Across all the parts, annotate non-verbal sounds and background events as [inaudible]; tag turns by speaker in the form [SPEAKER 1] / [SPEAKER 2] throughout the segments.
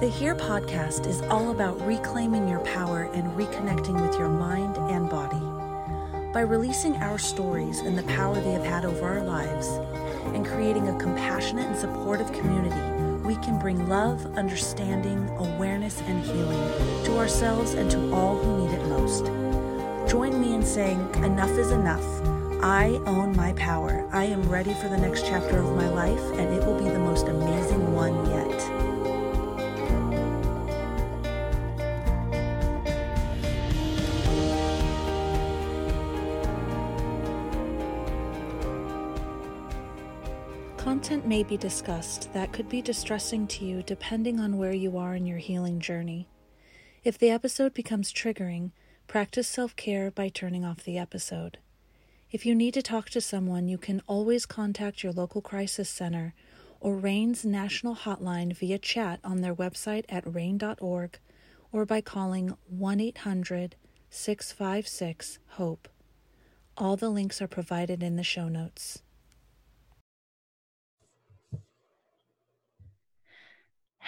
[SPEAKER 1] The Here podcast is all about reclaiming your power and reconnecting with your mind and body. By releasing our stories and the power they have had over our lives, and creating a compassionate and supportive community, we can bring love, understanding, awareness, and healing to ourselves and to all who need it most. Join me in saying, Enough is enough. I own my power. I am ready for the next chapter of my life, and it will be the most amazing one yet. May be discussed that could be distressing to you depending on where you are in your healing journey. If the episode becomes triggering, practice self care by turning off the episode. If you need to talk to someone, you can always contact your local crisis center or RAINN's national hotline via chat on their website at rainn.org or by calling 1 800 656 HOPE. All the links are provided in the show notes.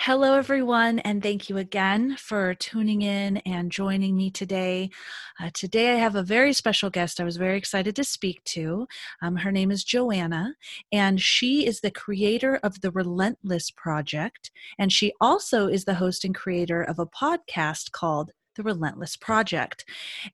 [SPEAKER 1] Hello, everyone, and thank you again for tuning in and joining me today. Uh, today, I have a very special guest I was very excited to speak to. Um, her name is Joanna, and she is the creator of the Relentless Project, and she also is the host and creator of a podcast called the Relentless Project.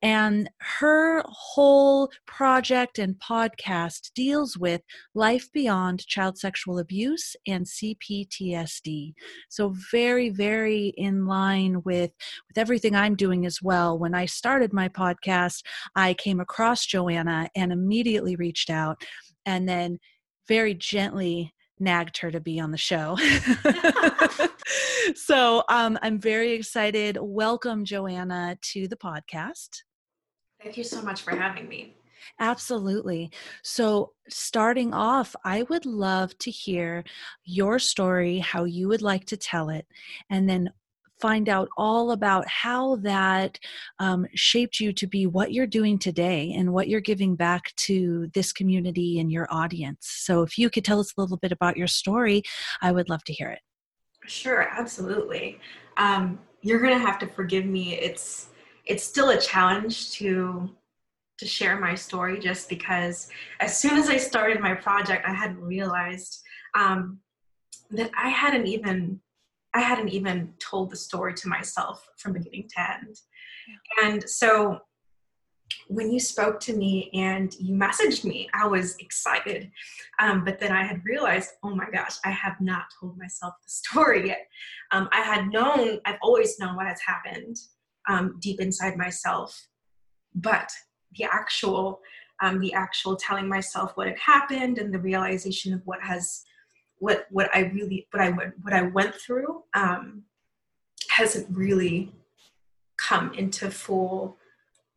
[SPEAKER 1] And her whole project and podcast deals with life beyond child sexual abuse and CPTSD. So very, very in line with, with everything I'm doing as well. When I started my podcast, I came across Joanna and immediately reached out and then very gently nagged her to be on the show. [laughs] [laughs] so um, I'm very excited. Welcome, Joanna, to the podcast.
[SPEAKER 2] Thank you so much for having me.
[SPEAKER 1] Absolutely. So, starting off, I would love to hear your story, how you would like to tell it, and then find out all about how that um, shaped you to be what you're doing today and what you're giving back to this community and your audience. So, if you could tell us a little bit about your story, I would love to hear it.
[SPEAKER 2] Sure, absolutely. Um, you're gonna have to forgive me. It's it's still a challenge to to share my story just because as soon as I started my project, I hadn't realized um, that I hadn't even I hadn't even told the story to myself from beginning to end. Yeah. And so when you spoke to me and you messaged me, I was excited. Um, but then I had realized, oh my gosh, I have not told myself the story yet. Um, I had known, I've always known what has happened um, deep inside myself, but the actual, um, the actual telling myself what had happened and the realization of what has what what I really what I what I went through um, hasn't really come into full.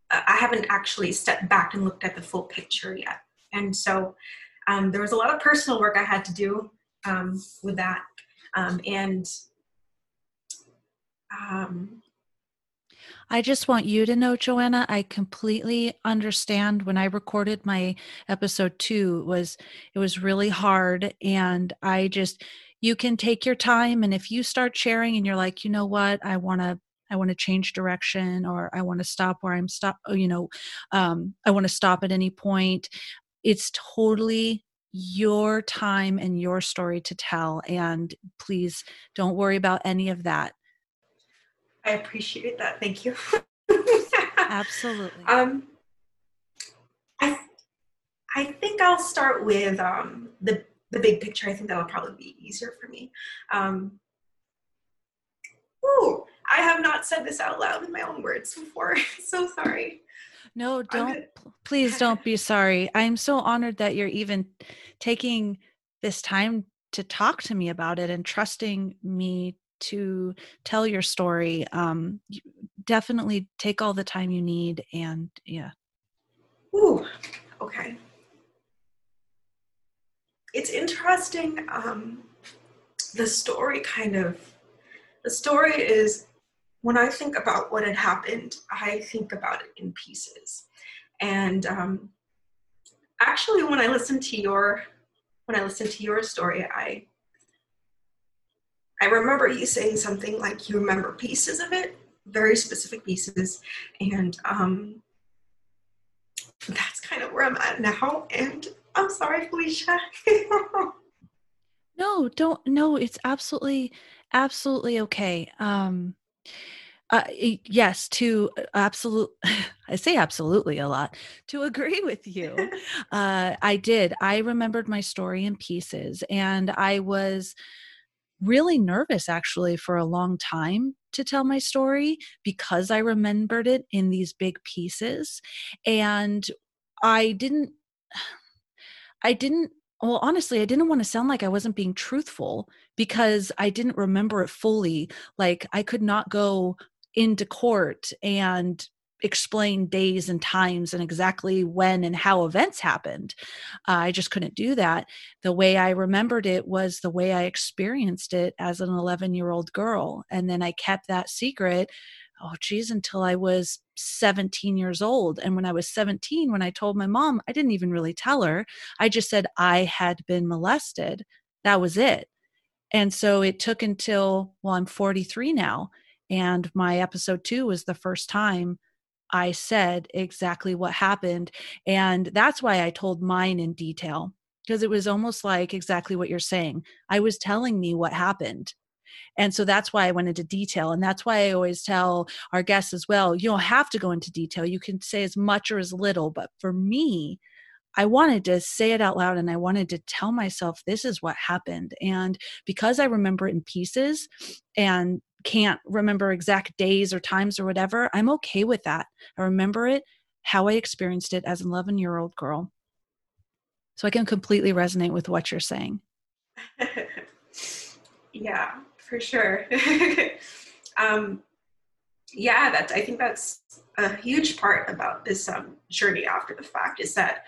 [SPEAKER 2] Uh, I haven't actually stepped back and looked at the full picture yet, and so um, there was a lot of personal work I had to do um, with that, um, and um,
[SPEAKER 1] I just want you to know, Joanna, I completely understand when I recorded my episode two, was it was really hard and I just you can take your time and if you start sharing and you're like, you know what, I wanna I want to change direction or I want to stop where I'm stop oh, you know, um, I want to stop at any point. It's totally your time and your story to tell and please don't worry about any of that
[SPEAKER 2] I appreciate that. Thank you.
[SPEAKER 1] Absolutely. [laughs]
[SPEAKER 2] Um, I I think I'll start with um, the the big picture. I think that'll probably be easier for me. Um, ooh, I have not said this out loud in my own words before. [laughs] so sorry.
[SPEAKER 1] No, don't. Please don't be [laughs] sorry. I'm so honored that you're even taking this time to talk to me about it and trusting me to tell your story um, definitely take all the time you need and yeah.
[SPEAKER 2] Ooh, okay. It's interesting um, the story kind of the story is when i think about what had happened i think about it in pieces. And um, actually when i listen to your when i listen to your story i I remember you saying something like you remember pieces of it, very specific pieces, and um, that's kind of where I'm at now. And I'm sorry, Felicia. [laughs]
[SPEAKER 1] no, don't. No, it's absolutely, absolutely okay. Um, uh, yes, to uh, absolute, [laughs] I say absolutely a lot. To agree with you, [laughs] uh, I did. I remembered my story in pieces, and I was really nervous actually for a long time to tell my story because I remembered it in these big pieces, and I didn't. [sighs] I didn't well honestly i didn't want to sound like i wasn't being truthful because i didn't remember it fully like i could not go into court and explain days and times and exactly when and how events happened. Uh, I just couldn't do that. The way I remembered it was the way I experienced it as an 11 year old girl. And then I kept that secret, oh, geez, until I was 17 years old. And when I was 17, when I told my mom, I didn't even really tell her. I just said I had been molested. That was it. And so it took until, well, I'm 43 now and my episode two was the first time I said exactly what happened. And that's why I told mine in detail, because it was almost like exactly what you're saying. I was telling me what happened. And so that's why I went into detail. And that's why I always tell our guests as well you don't have to go into detail. You can say as much or as little. But for me, I wanted to say it out loud and I wanted to tell myself this is what happened. And because I remember it in pieces and can't remember exact days or times or whatever, I'm okay with that. I remember it how I experienced it as an 11 year old girl. So I can completely resonate with what you're saying. [laughs]
[SPEAKER 2] yeah, for sure. [laughs] um, yeah, that's, I think that's a huge part about this um, journey after the fact is that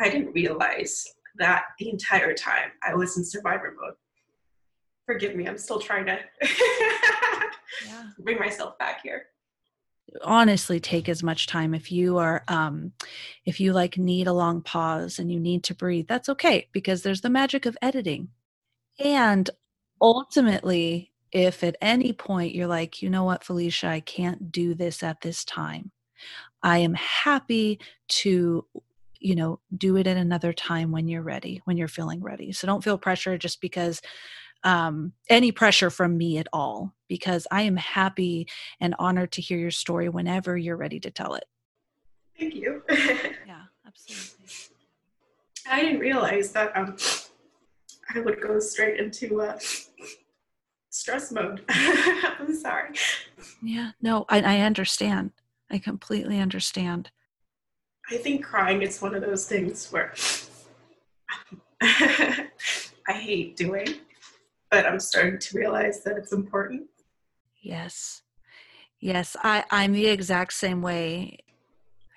[SPEAKER 2] I didn't realize that the entire time I was in survivor mode. Forgive me, I'm still trying to [laughs] yeah. [laughs] bring myself back here.
[SPEAKER 1] Honestly take as much time. If you are um if you like need a long pause and you need to breathe that's okay because there's the magic of editing. And ultimately if at any point you're like you know what felicia i can't do this at this time i am happy to you know do it at another time when you're ready when you're feeling ready. So don't feel pressure just because um, any pressure from me at all because I am happy and honored to hear your story whenever you're ready to tell it.
[SPEAKER 2] Thank you. [laughs]
[SPEAKER 1] yeah, absolutely.
[SPEAKER 2] I didn't realize that um, I would go straight into uh, stress mode. [laughs] I'm sorry.
[SPEAKER 1] Yeah, no, I, I understand. I completely understand.
[SPEAKER 2] I think crying is one of those things where [laughs] I hate doing but I'm starting to realize that it's important.
[SPEAKER 1] Yes. Yes, I, I'm the exact same way.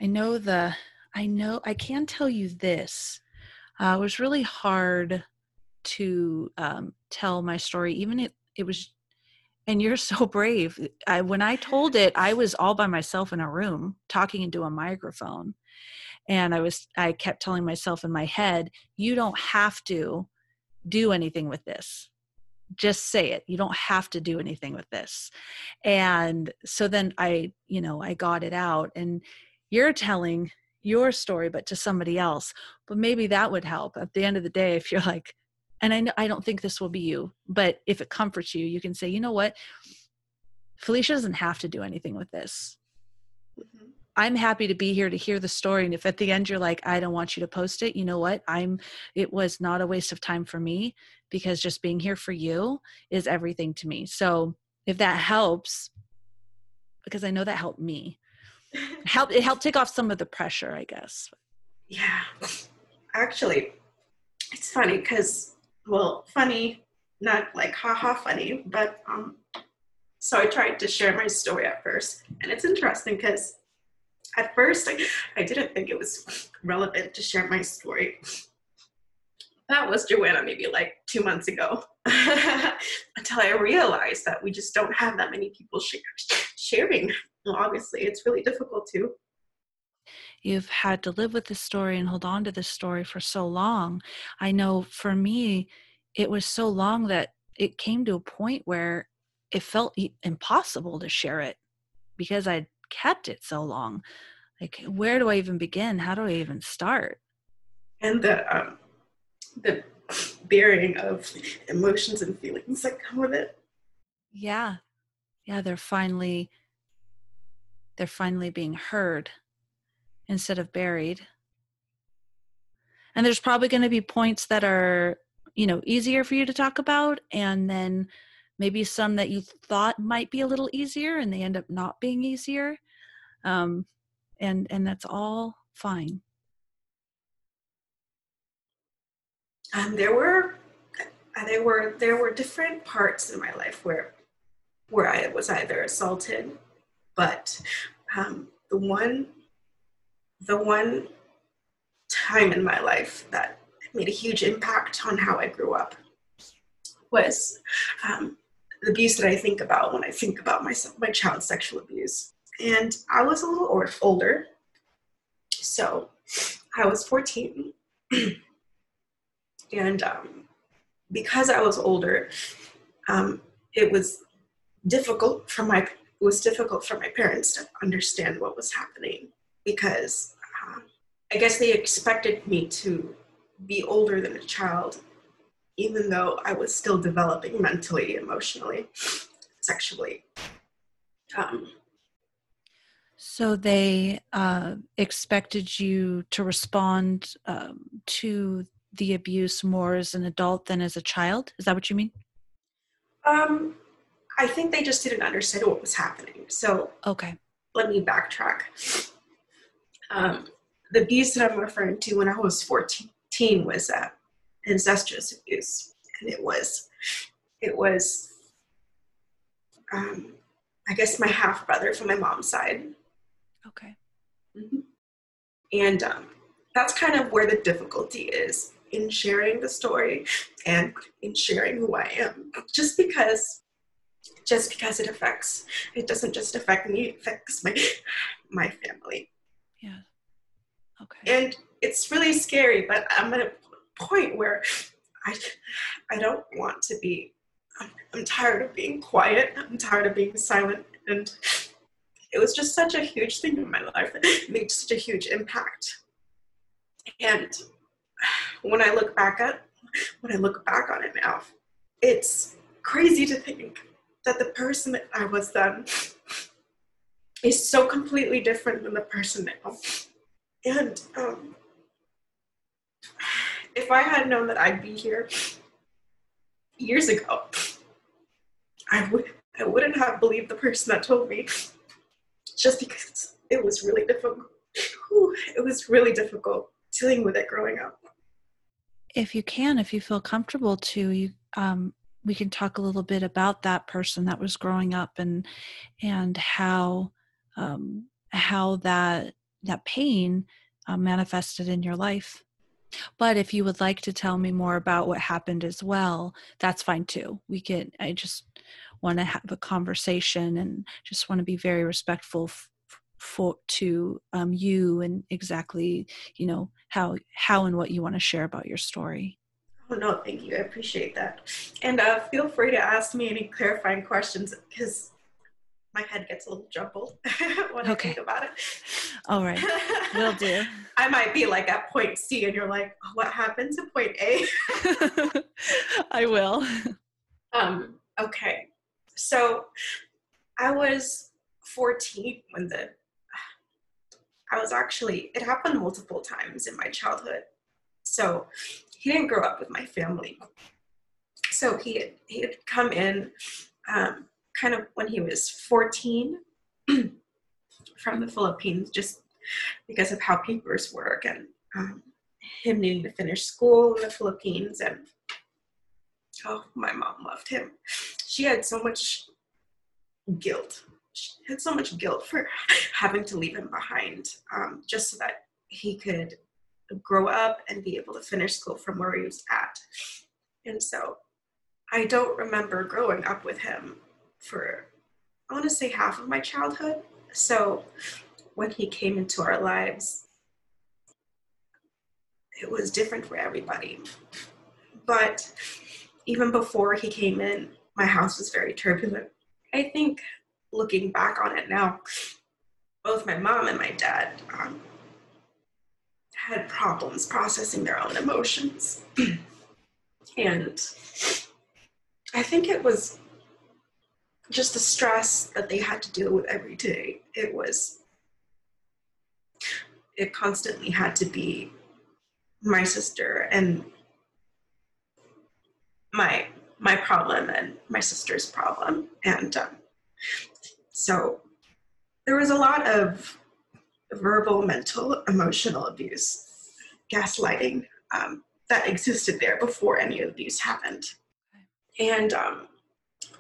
[SPEAKER 1] I know the, I know, I can tell you this. Uh, it was really hard to um, tell my story, even it, it was, and you're so brave. I, when I told it, I was all by myself in a room talking into a microphone. And I was, I kept telling myself in my head, you don't have to do anything with this just say it you don't have to do anything with this and so then i you know i got it out and you're telling your story but to somebody else but maybe that would help at the end of the day if you're like and i know i don't think this will be you but if it comforts you you can say you know what felicia doesn't have to do anything with this mm-hmm. I'm happy to be here to hear the story. And if at the end you're like, I don't want you to post it, you know what? I'm, it was not a waste of time for me because just being here for you is everything to me. So if that helps, because I know that helped me, [laughs] help it helped take off some of the pressure, I guess.
[SPEAKER 2] Yeah, actually, it's funny because, well, funny, not like haha funny, but um, so I tried to share my story at first, and it's interesting because at first I, I didn't think it was relevant to share my story. That was Joanna maybe like two months ago [laughs] until I realized that we just don't have that many people share, sharing. Well, obviously, it's really difficult to.
[SPEAKER 1] You've had to live with this story and hold on to this story for so long. I know for me, it was so long that it came to a point where it felt impossible to share it because I'd kept it so long. Like, where do I even begin? How do I even start?
[SPEAKER 2] And the um, the bearing of emotions and feelings that come with it.
[SPEAKER 1] Yeah, yeah, they're finally they're finally being heard instead of buried. And there's probably going to be points that are, you know, easier for you to talk about and then maybe some that you thought might be a little easier and they end up not being easier. Um and and that's all fine.
[SPEAKER 2] Um, there were there were there were different parts in my life where where I was either assaulted, but um, the one the one time in my life that made a huge impact on how I grew up was um, the abuse that I think about when I think about my my child's sexual abuse. And I was a little older, so I was 14, [clears throat] and um, because I was older, um, it was difficult for my it was difficult for my parents to understand what was happening because uh, I guess they expected me to be older than a child, even though I was still developing mentally, emotionally, sexually. Um,
[SPEAKER 1] so they uh, expected you to respond um, to the abuse more as an adult than as a child. Is that what you mean?
[SPEAKER 2] Um, I think they just didn't understand what was happening. So
[SPEAKER 1] okay,
[SPEAKER 2] let me backtrack. Um, the abuse that I'm referring to when I was 14 was uh, incestuous abuse, and it was it was um, I guess my half brother from my mom's side.
[SPEAKER 1] Okay.
[SPEAKER 2] Mm-hmm. And um, that's kind of where the difficulty is in sharing the story and in sharing who I am. Just because just because it affects it doesn't just affect me it affects my my family.
[SPEAKER 1] Yeah. Okay.
[SPEAKER 2] And it's really scary but i'm at a point where i i don't want to be i'm, I'm tired of being quiet i'm tired of being silent and it was just such a huge thing in my life. That made such a huge impact. And when i look back at when i look back on it now it's crazy to think that the person that I was then is so completely different than the person now. And um, if I had known that I'd be here years ago, I would I wouldn't have believed the person that told me just because it was really difficult. Whew, it was really difficult dealing with it growing up.
[SPEAKER 1] If you can, if you feel comfortable to, you um, we can talk a little bit about that person that was growing up and and how um, how that that pain uh, manifested in your life. But if you would like to tell me more about what happened as well, that's fine too. We can. I just want to have a conversation and just want to be very respectful for to um, you and exactly you know how how and what you want to share about your story.
[SPEAKER 2] Oh, no, thank you. I appreciate that. And uh, feel free to ask me any clarifying questions because my head gets a little jumbled [laughs] when okay. I think about it.
[SPEAKER 1] All right, will do. [laughs]
[SPEAKER 2] I might be like at point C, and you're like, oh, "What happened to point A?" [laughs]
[SPEAKER 1] I will.
[SPEAKER 2] Um. Okay. So, I was 14 when the. I was actually. It happened multiple times in my childhood. So, he didn't grow up with my family. So he had, he had come in um, kind of when he was 14 [clears throat] from the Philippines, just because of how papers work and um, him needing to finish school in the Philippines. And oh, my mom loved him. She had so much guilt. Had so much guilt for having to leave him behind um, just so that he could grow up and be able to finish school from where he was at. And so I don't remember growing up with him for, I want to say, half of my childhood. So when he came into our lives, it was different for everybody. But even before he came in, my house was very turbulent. I think looking back on it now, both my mom and my dad um, had problems processing their own emotions. [clears throat] and I think it was just the stress that they had to deal with every day. It was, it constantly had to be my sister and my my problem and my sister's problem and um, so there was a lot of verbal mental emotional abuse gaslighting um, that existed there before any of these happened. And um,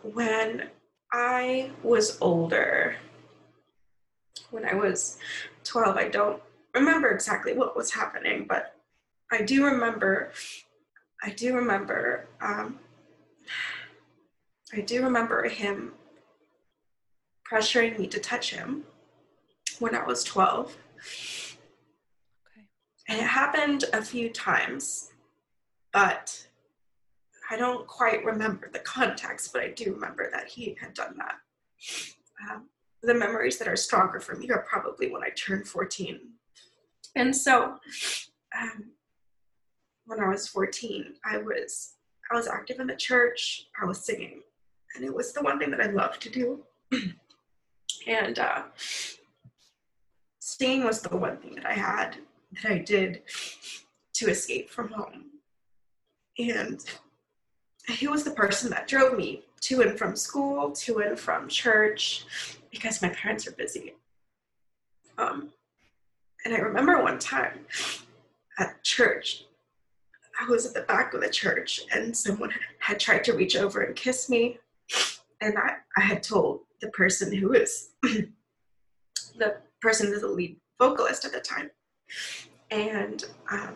[SPEAKER 2] when i was older when i was 12 i don't remember exactly what was happening but i do remember I do remember, um, I do remember him pressuring me to touch him when I was 12. Okay. And it happened a few times, but I don't quite remember the context, but I do remember that he had done that. Um, the memories that are stronger for me are probably when I turned 14. And so, um, when I was 14, I was I was active in the church. I was singing, and it was the one thing that I loved to do. [clears throat] and uh, singing was the one thing that I had that I did to escape from home. And he was the person that drove me to and from school, to and from church, because my parents are busy. Um, and I remember one time at church, I was at the back of the church and someone had tried to reach over and kiss me. And I, I had told the person who was [clears throat] the person who was the lead vocalist at the time. And um,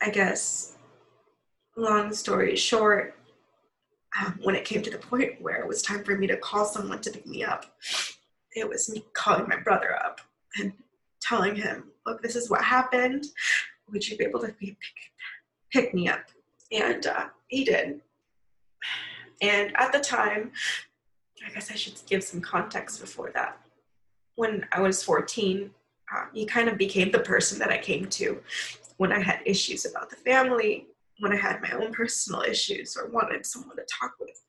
[SPEAKER 2] I guess, long story short, um, when it came to the point where it was time for me to call someone to pick me up, it was me calling my brother up and telling him, look, this is what happened would you be able to pick, pick me up? And uh, he did. And at the time, I guess I should give some context before that. When I was 14, uh, he kind of became the person that I came to when I had issues about the family, when I had my own personal issues or wanted someone to talk with.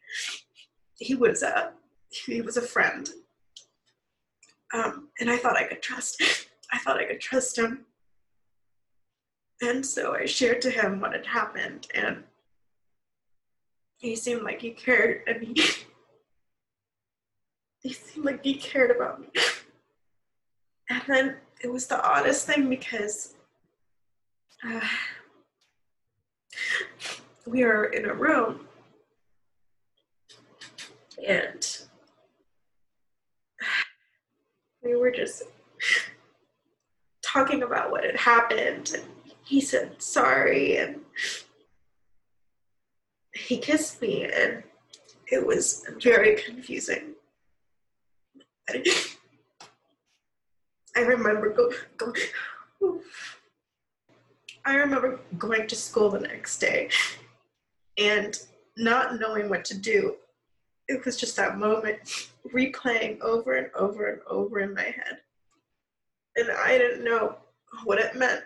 [SPEAKER 2] He was a he was a friend, um, and I thought I could trust. [laughs] I thought I could trust him. And so I shared to him what had happened, and he seemed like he cared, and he, [laughs] he seemed like he cared about me. And then it was the oddest thing because uh, we were in a room, and we were just talking about what had happened and he said sorry and he kissed me and it was very confusing. I remember go, go I remember going to school the next day and not knowing what to do. It was just that moment replaying over and over and over in my head. And I didn't know what it meant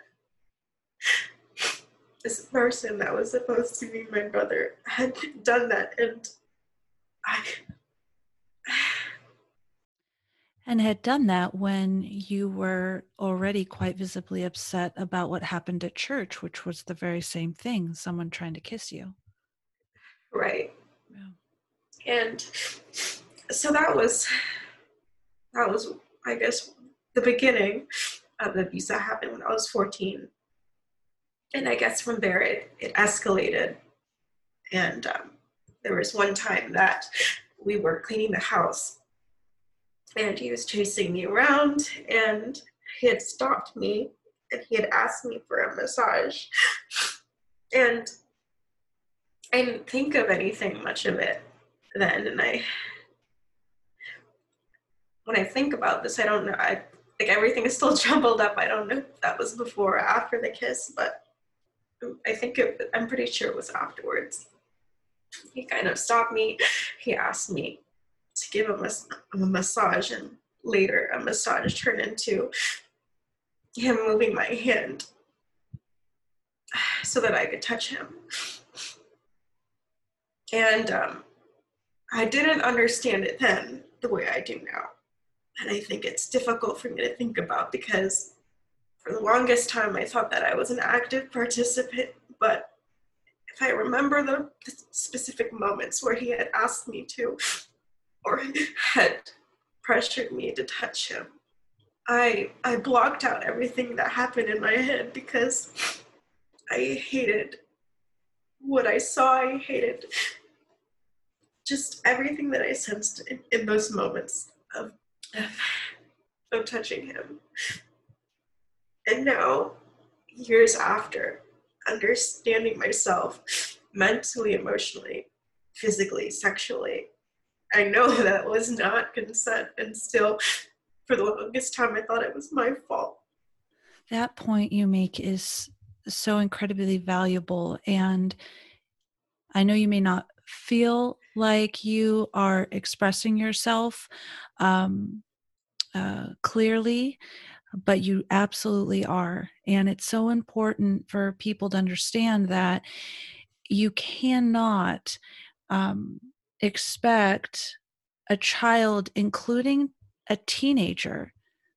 [SPEAKER 2] this person that was supposed to be my brother had done that and I
[SPEAKER 1] and had done that when you were already quite visibly upset about what happened at church, which was the very same thing someone trying to kiss you.
[SPEAKER 2] Right. Yeah. And so that was, that was, I guess, the beginning of the abuse that happened when I was 14 and I guess from there it, it escalated. And um, there was one time that we were cleaning the house and he was chasing me around and he had stopped me and he had asked me for a massage. And I didn't think of anything much of it then. And I, when I think about this, I don't know. I like everything is still [laughs] jumbled up. I don't know if that was before or after the kiss, but I think it, I'm pretty sure it was afterwards. He kind of stopped me. He asked me to give him a, a massage, and later a massage turned into him moving my hand so that I could touch him. And um, I didn't understand it then the way I do now. And I think it's difficult for me to think about because for the longest time I thought that I was an active participant, but if I remember the, the specific moments where he had asked me to or had pressured me to touch him, I I blocked out everything that happened in my head because I hated what I saw. I hated just everything that I sensed in, in those moments of, of touching him. And now, years after, understanding myself mentally, emotionally, physically, sexually, I know [laughs] that was not consent. And still, for the longest time, I thought it was my fault.
[SPEAKER 1] That point you make is so incredibly valuable. And I know you may not feel like you are expressing yourself um, uh, clearly, but you absolutely are. And it's so important for people to understand that you cannot um, expect a child, including a teenager,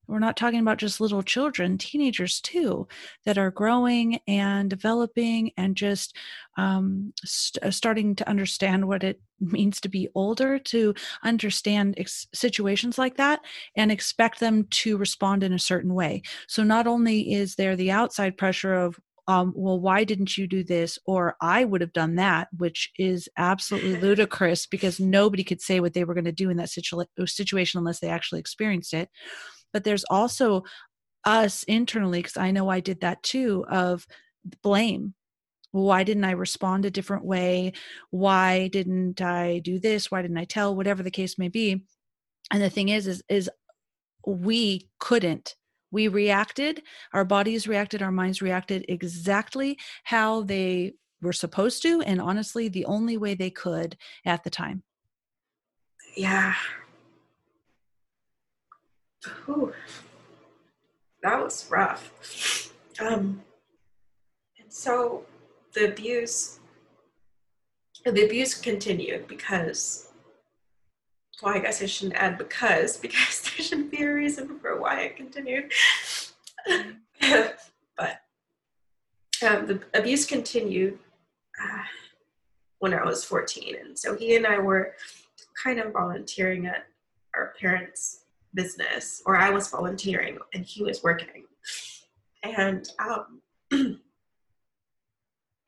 [SPEAKER 1] we're not talking about just little children, teenagers too, that are growing and developing and just um, st- uh, starting to understand what it [laughs] means to be older, to understand ex- situations like that and expect them to respond in a certain way. So, not only is there the outside pressure of, um, well, why didn't you do this? Or I would have done that, which is absolutely ludicrous because nobody could say what they were going to do in that situa- situation unless they actually experienced it. But there's also us internally because i know i did that too of blame. Why didn't i respond a different way? Why didn't i do this? Why didn't i tell? Whatever the case may be. And the thing is is is we couldn't we reacted our bodies reacted our minds reacted exactly how they were supposed to and honestly the only way they could at the time
[SPEAKER 2] yeah Whew. That was rough. Um, and so the abuse, the abuse continued because, well, I guess I shouldn't add because, [laughs] because there shouldn't be a reason for why it continued. [laughs] but um, the abuse continued uh, when I was 14. And so he and I were kind of volunteering at our parents' business or I was volunteering and he was working. And um, [clears throat]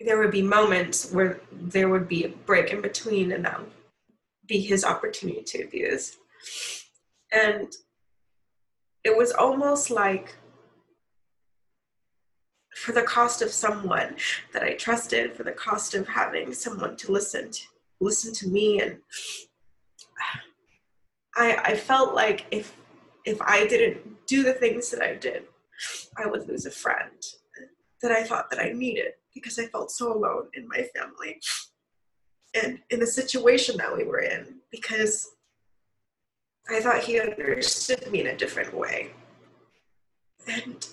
[SPEAKER 2] there would be moments where there would be a break in between and would be his opportunity to abuse. And it was almost like for the cost of someone that I trusted, for the cost of having someone to listen to listen to me and I, I felt like if if I didn't do the things that I did, I would lose a friend that I thought that I needed because I felt so alone in my family and in the situation that we were in because I thought he understood me in a different way. And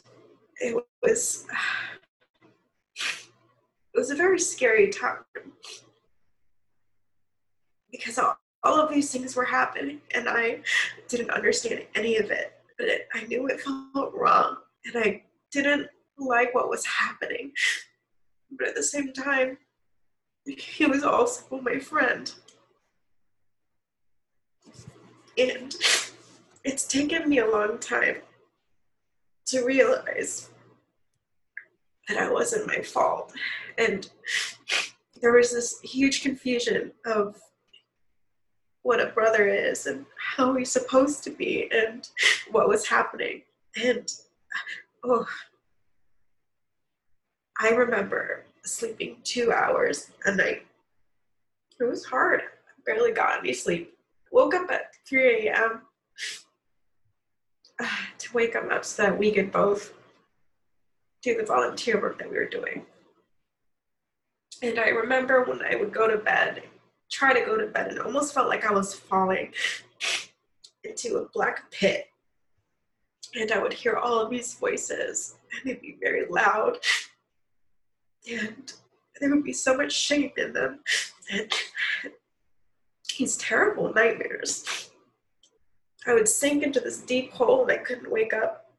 [SPEAKER 2] it was [sighs] it was a very scary time because all of these things were happening and I didn't understand any of it. But it, I knew it felt wrong and I didn't like what was happening. But at the same time, he was also my friend. And it's taken me a long time to realize that I wasn't my fault. And there was this huge confusion of what a brother is and how he's supposed to be and what was happening. And oh, I remember sleeping two hours a night. It was hard. I barely got any sleep. Woke up at 3 a.m. [sighs] to wake him up so that we could both do the volunteer work that we were doing. And I remember when I would go to bed, try to go to bed, and almost felt like I was falling [sighs] into a black pit. And I would hear all of these voices, and they'd be very loud. [laughs] And there would be so much shame in them. And these terrible nightmares. I would sink into this deep hole and I couldn't wake up.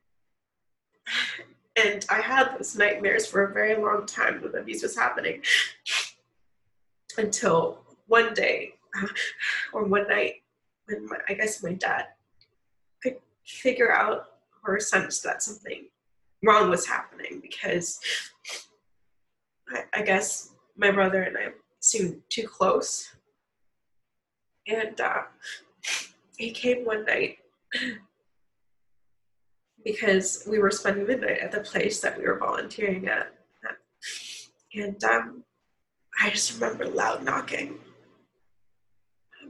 [SPEAKER 2] And I had those nightmares for a very long time when abuse was happening. Until one day, uh, or one night, when my, I guess my dad could figure out or sense that something wrong was happening because I, I guess my brother and I seemed too close. And uh, he came one night [clears throat] because we were spending the night at the place that we were volunteering at. And um, I just remember loud knocking,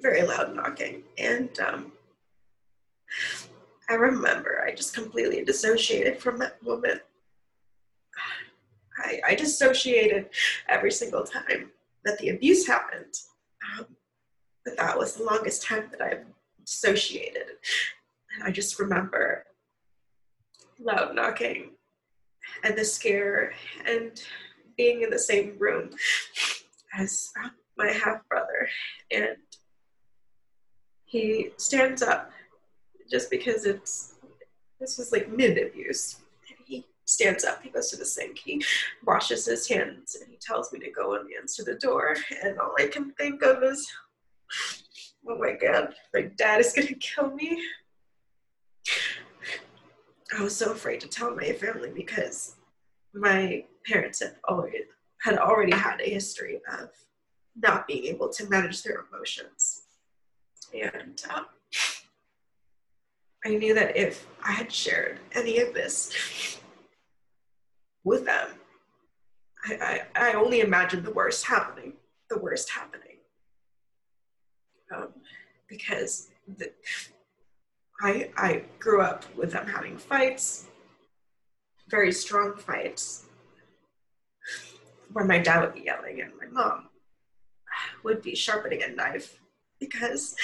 [SPEAKER 2] very loud knocking. And um, I remember I just completely dissociated from that moment. I, I dissociated every single time that the abuse happened. Um, but that was the longest time that I've dissociated. And I just remember loud knocking and the scare and being in the same room as my half brother. And he stands up just because it's this was like mid abuse. Stands up, he goes to the sink, he washes his hands, and he tells me to go and answer the door. And all I can think of is, oh my god, my dad is gonna kill me. I was so afraid to tell my family because my parents had already had already had a history of not being able to manage their emotions, and um, I knew that if I had shared any of this with them, I, I, I only imagined the worst happening, the worst happening, um, because the, I, I grew up with them having fights, very strong fights, where my dad would be yelling and my mom would be sharpening a knife because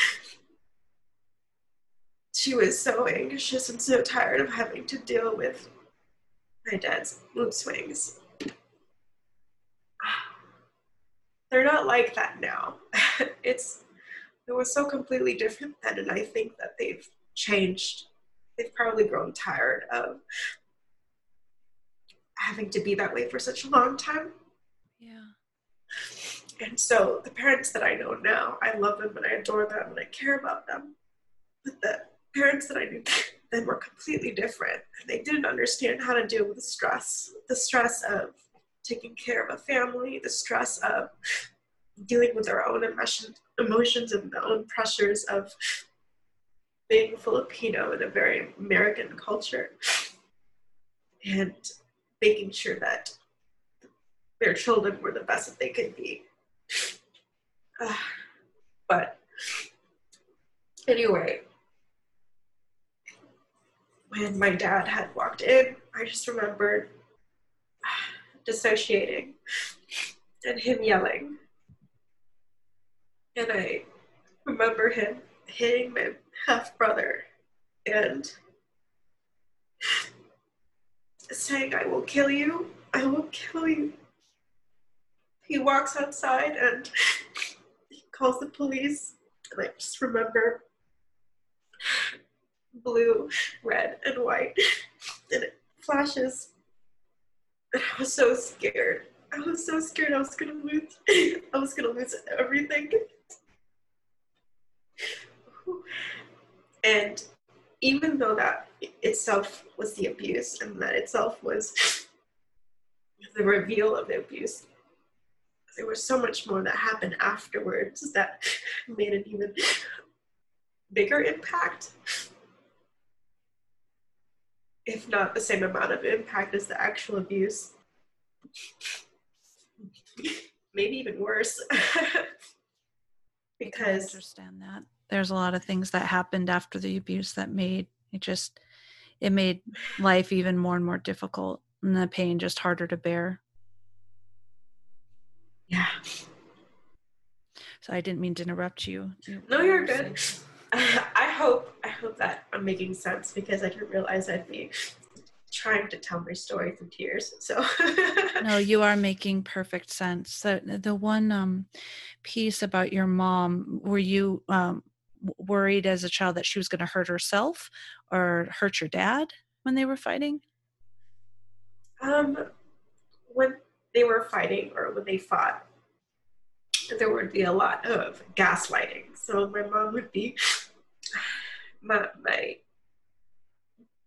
[SPEAKER 2] she was so anxious and so tired of having to deal with my dad's mood swings. They're not like that now. [laughs] it's it was so completely different then and I think that they've changed. They've probably grown tired of having to be that way for such a long time.
[SPEAKER 1] Yeah.
[SPEAKER 2] And so the parents that I know now, I love them and I adore them and I care about them. But the parents that I knew then were completely different. They didn't understand how to deal with the stress, the stress of taking care of a family, the stress of dealing with their own emotions, emotions and their own pressures of being Filipino in a very American culture and making sure that their children were the best that they could be. Uh, [sighs] but anyway, when my dad had walked in, I just remembered dissociating and him yelling. And I remember him hitting my half brother and saying, I will kill you, I will kill you. He walks outside and he calls the police, and I just remember blue, red, and white, and it flashes. And I was so scared. I was so scared I was gonna lose. I was gonna lose everything. And even though that itself was the abuse and that itself was the reveal of the abuse, there was so much more that happened afterwards that made an even bigger impact. If not the same amount of impact as the actual abuse. Maybe even worse. [laughs] because
[SPEAKER 1] I understand that there's a lot of things that happened after the abuse that made it just it made life even more and more difficult and the pain just harder to bear
[SPEAKER 2] yeah.
[SPEAKER 1] So I didn't mean to interrupt you.
[SPEAKER 2] No, you're good. [laughs] I hope I hope that I'm making sense because I didn't realize I'd be trying to tell my story through tears. So [laughs]
[SPEAKER 1] no, you are making perfect sense. The the one um, piece about your mom, were you um, worried as a child that she was going to hurt herself or hurt your dad when they were fighting?
[SPEAKER 2] Um, when they were fighting or when they fought, there would be a lot of gaslighting. So my mom would be my my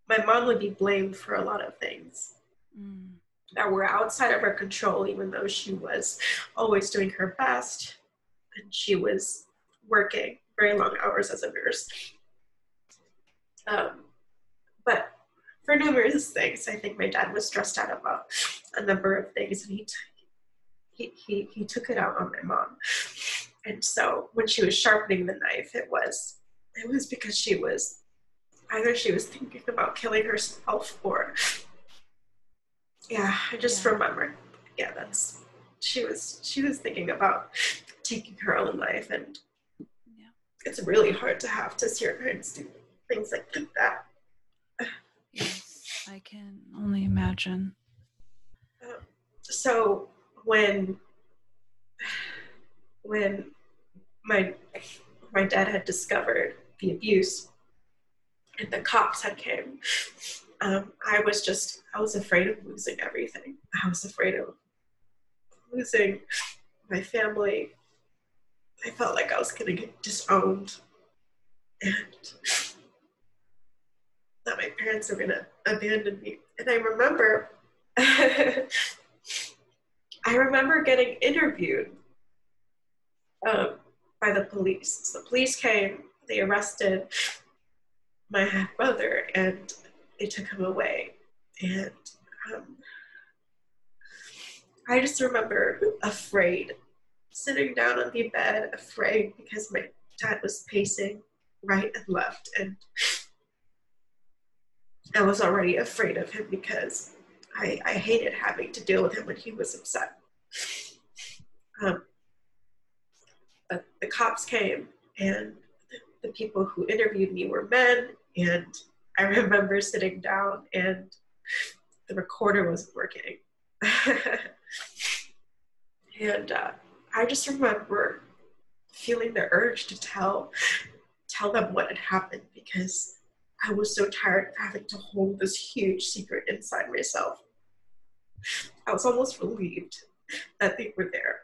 [SPEAKER 2] my mom would be blamed for a lot of things mm. that were outside of her control, even though she was always doing her best and she was working very long hours as a nurse. Um, but for numerous things, I think my dad was stressed out about a number of things, and he, t- he, he, he took it out on my mom. And so when she was sharpening the knife, it was it was because she was either she was thinking about killing herself or yeah i just yeah. remember yeah that's she was she was thinking about taking her own life and yeah. it's really hard to have to see your parents do things like that
[SPEAKER 1] yes i can only imagine
[SPEAKER 2] um, so when when my my dad had discovered the abuse and the cops had came, um, I was just, I was afraid of losing everything. I was afraid of losing my family. I felt like I was going to get disowned and that my parents were going to abandon me. And I remember, [laughs] I remember getting interviewed um, by the police. So the police came, they arrested my half brother and they took him away. And um, I just remember afraid, sitting down on the bed, afraid because my dad was pacing right and left. And I was already afraid of him because I, I hated having to deal with him when he was upset. Um, but the cops came and the people who interviewed me were men, and I remember sitting down and the recorder wasn't working. [laughs] and uh, I just remember feeling the urge to tell tell them what had happened because I was so tired of having to hold this huge secret inside myself. I was almost relieved that they were there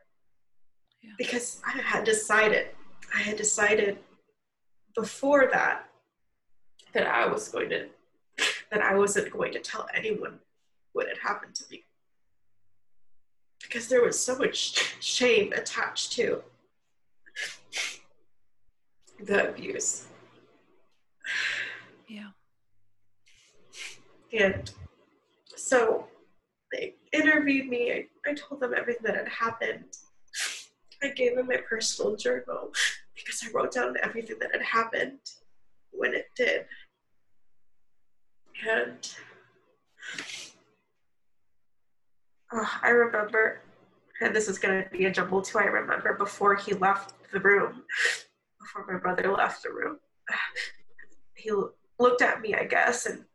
[SPEAKER 2] yeah. because I had decided, I had decided before that that I was going to that I wasn't going to tell anyone what had happened to me because there was so much shame attached to the abuse.
[SPEAKER 1] Yeah.
[SPEAKER 2] And so they interviewed me. I, I told them everything that had happened. I gave them my personal journal because I wrote down everything that had happened when it did. And oh, I remember, and this is going to be a jumble too, I remember before he left the room, before my brother left the room, he looked at me, I guess, and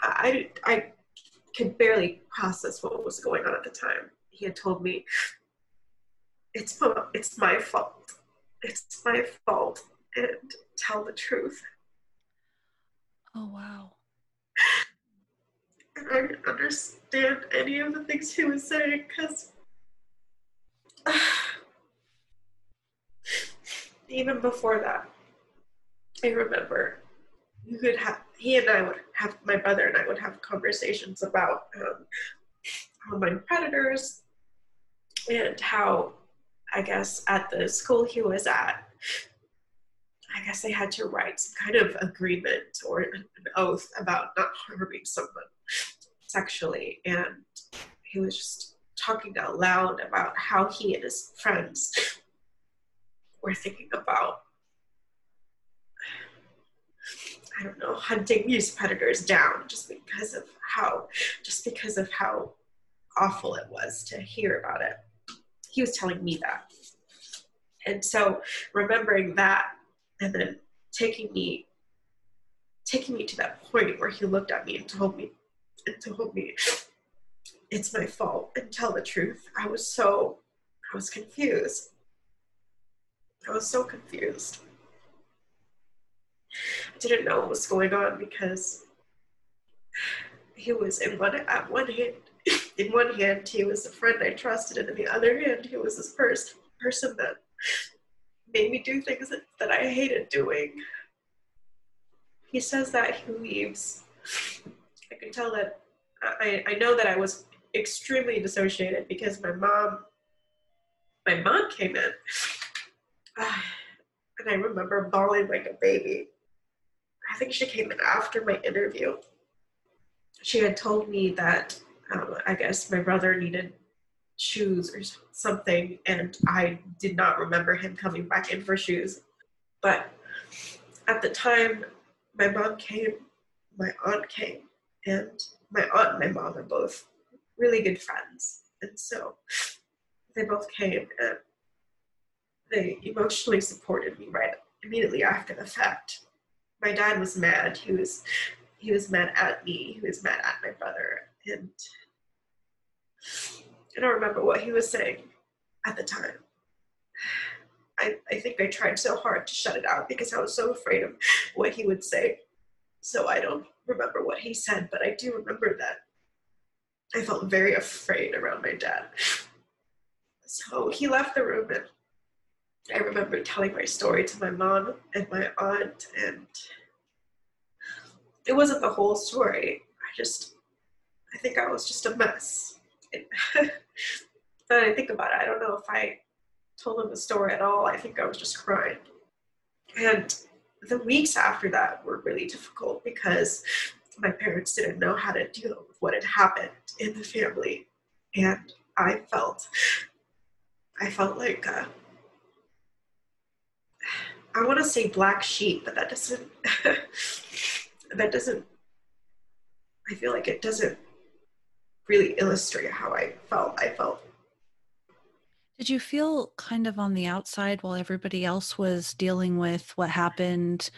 [SPEAKER 2] I, I could barely process what was going on at the time. He had told me, it's, it's my fault it's my fault and tell the truth.
[SPEAKER 1] Oh, wow.
[SPEAKER 2] And I didn't understand any of the things he was saying because uh, [sighs] even before that, I remember you could have, he and I would have, my brother and I would have conversations about um, online predators and how I guess, at the school he was at, I guess they had to write some kind of agreement or an oath about not harming someone sexually. And he was just talking out loud about how he and his friends were thinking about, I don't know, hunting these predators down just because of how, just because of how awful it was to hear about it he was telling me that. And so remembering that and then taking me taking me to that point where he looked at me and told me and told me it's my fault and tell the truth. I was so I was confused. I was so confused. I didn't know what was going on because he was in one at one hand [laughs] in one hand he was a friend I trusted and in the other hand he was this person person that made me do things that, that I hated doing. He says that he leaves. I can tell that I, I know that I was extremely dissociated because my mom my mom came in [sighs] and I remember bawling like a baby. I think she came in after my interview. She had told me that um, I guess my brother needed shoes or something, and I did not remember him coming back in for shoes. But at the time, my mom came, my aunt came, and my aunt and my mom are both really good friends. And so they both came and they emotionally supported me right immediately after the fact. My dad was mad. He was he was mad at me. He was mad at my brother. And I don't remember what he was saying at the time. I, I think I tried so hard to shut it out because I was so afraid of what he would say. So I don't remember what he said, but I do remember that I felt very afraid around my dad. So he left the room, and I remember telling my story to my mom and my aunt, and it wasn't the whole story. I just, I think I was just a mess. [laughs] I think about it, I don't know if I told them the story at all. I think I was just crying. And the weeks after that were really difficult because my parents didn't know how to deal with what had happened in the family. And I felt, I felt like, uh, I want to say black sheep, but that doesn't, [laughs] that doesn't, I feel like it doesn't really illustrate how I felt. I felt
[SPEAKER 1] did you feel kind of on the outside while everybody else was dealing with what happened?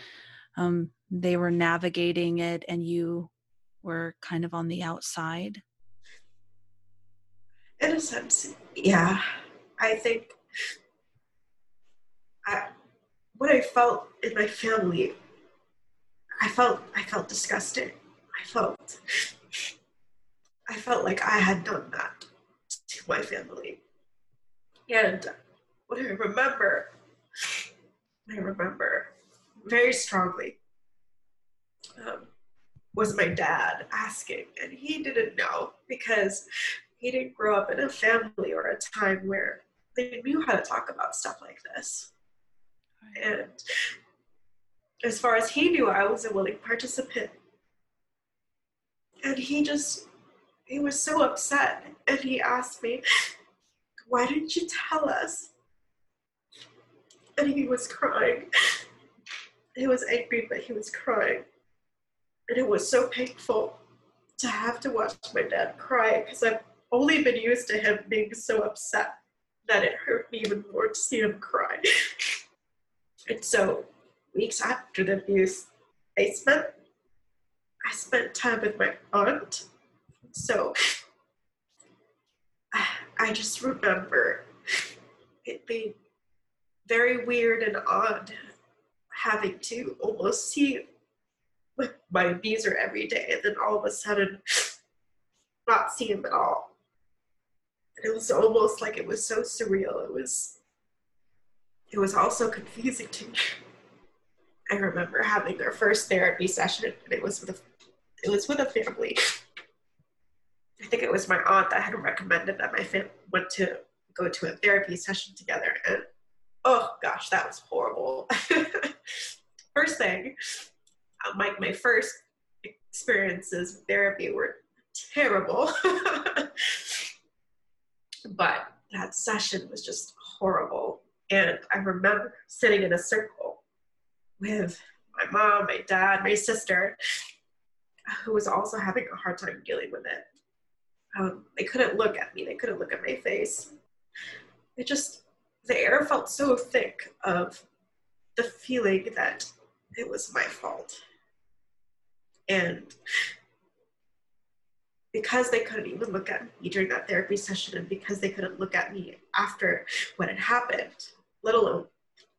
[SPEAKER 1] Um, they were navigating it and you were kind of on the outside?
[SPEAKER 2] In a sense, yeah. I think I, what I felt in my family, I felt I felt disgusted. I felt I felt like I had done that to my family. And what I remember, I remember very strongly, um, was my dad asking, and he didn't know because he didn't grow up in a family or a time where they knew how to talk about stuff like this. And as far as he knew, I was a willing participant. And he just, he was so upset. And he asked me, why didn't you tell us? And he was crying. He was angry, but he was crying. And it was so painful to have to watch my dad cry because I've only been used to him being so upset that it hurt me even more to see him cry. [laughs] and so, weeks after the abuse, I spent I spent time with my aunt. So [sighs] I just remember it being very weird and odd having to almost see my abuser every day and then all of a sudden [sighs] not see him at all. And it was almost like it was so surreal. It was it was also confusing to me. [laughs] I remember having their first therapy session and it was with a it was with a family I think it was my aunt that had recommended that my family went to go to a therapy session together. And oh gosh, that was horrible. [laughs] first thing, like uh, my first experiences with therapy were terrible. [laughs] but that session was just horrible. And I remember sitting in a circle with my mom, my dad, my sister, who was also having a hard time dealing with it. Um, they couldn't look at me. They couldn't look at my face. it just the air felt so thick of the feeling that it was my fault. And because they couldn't even look at me during that therapy session and because they couldn't look at me after what had happened, let alone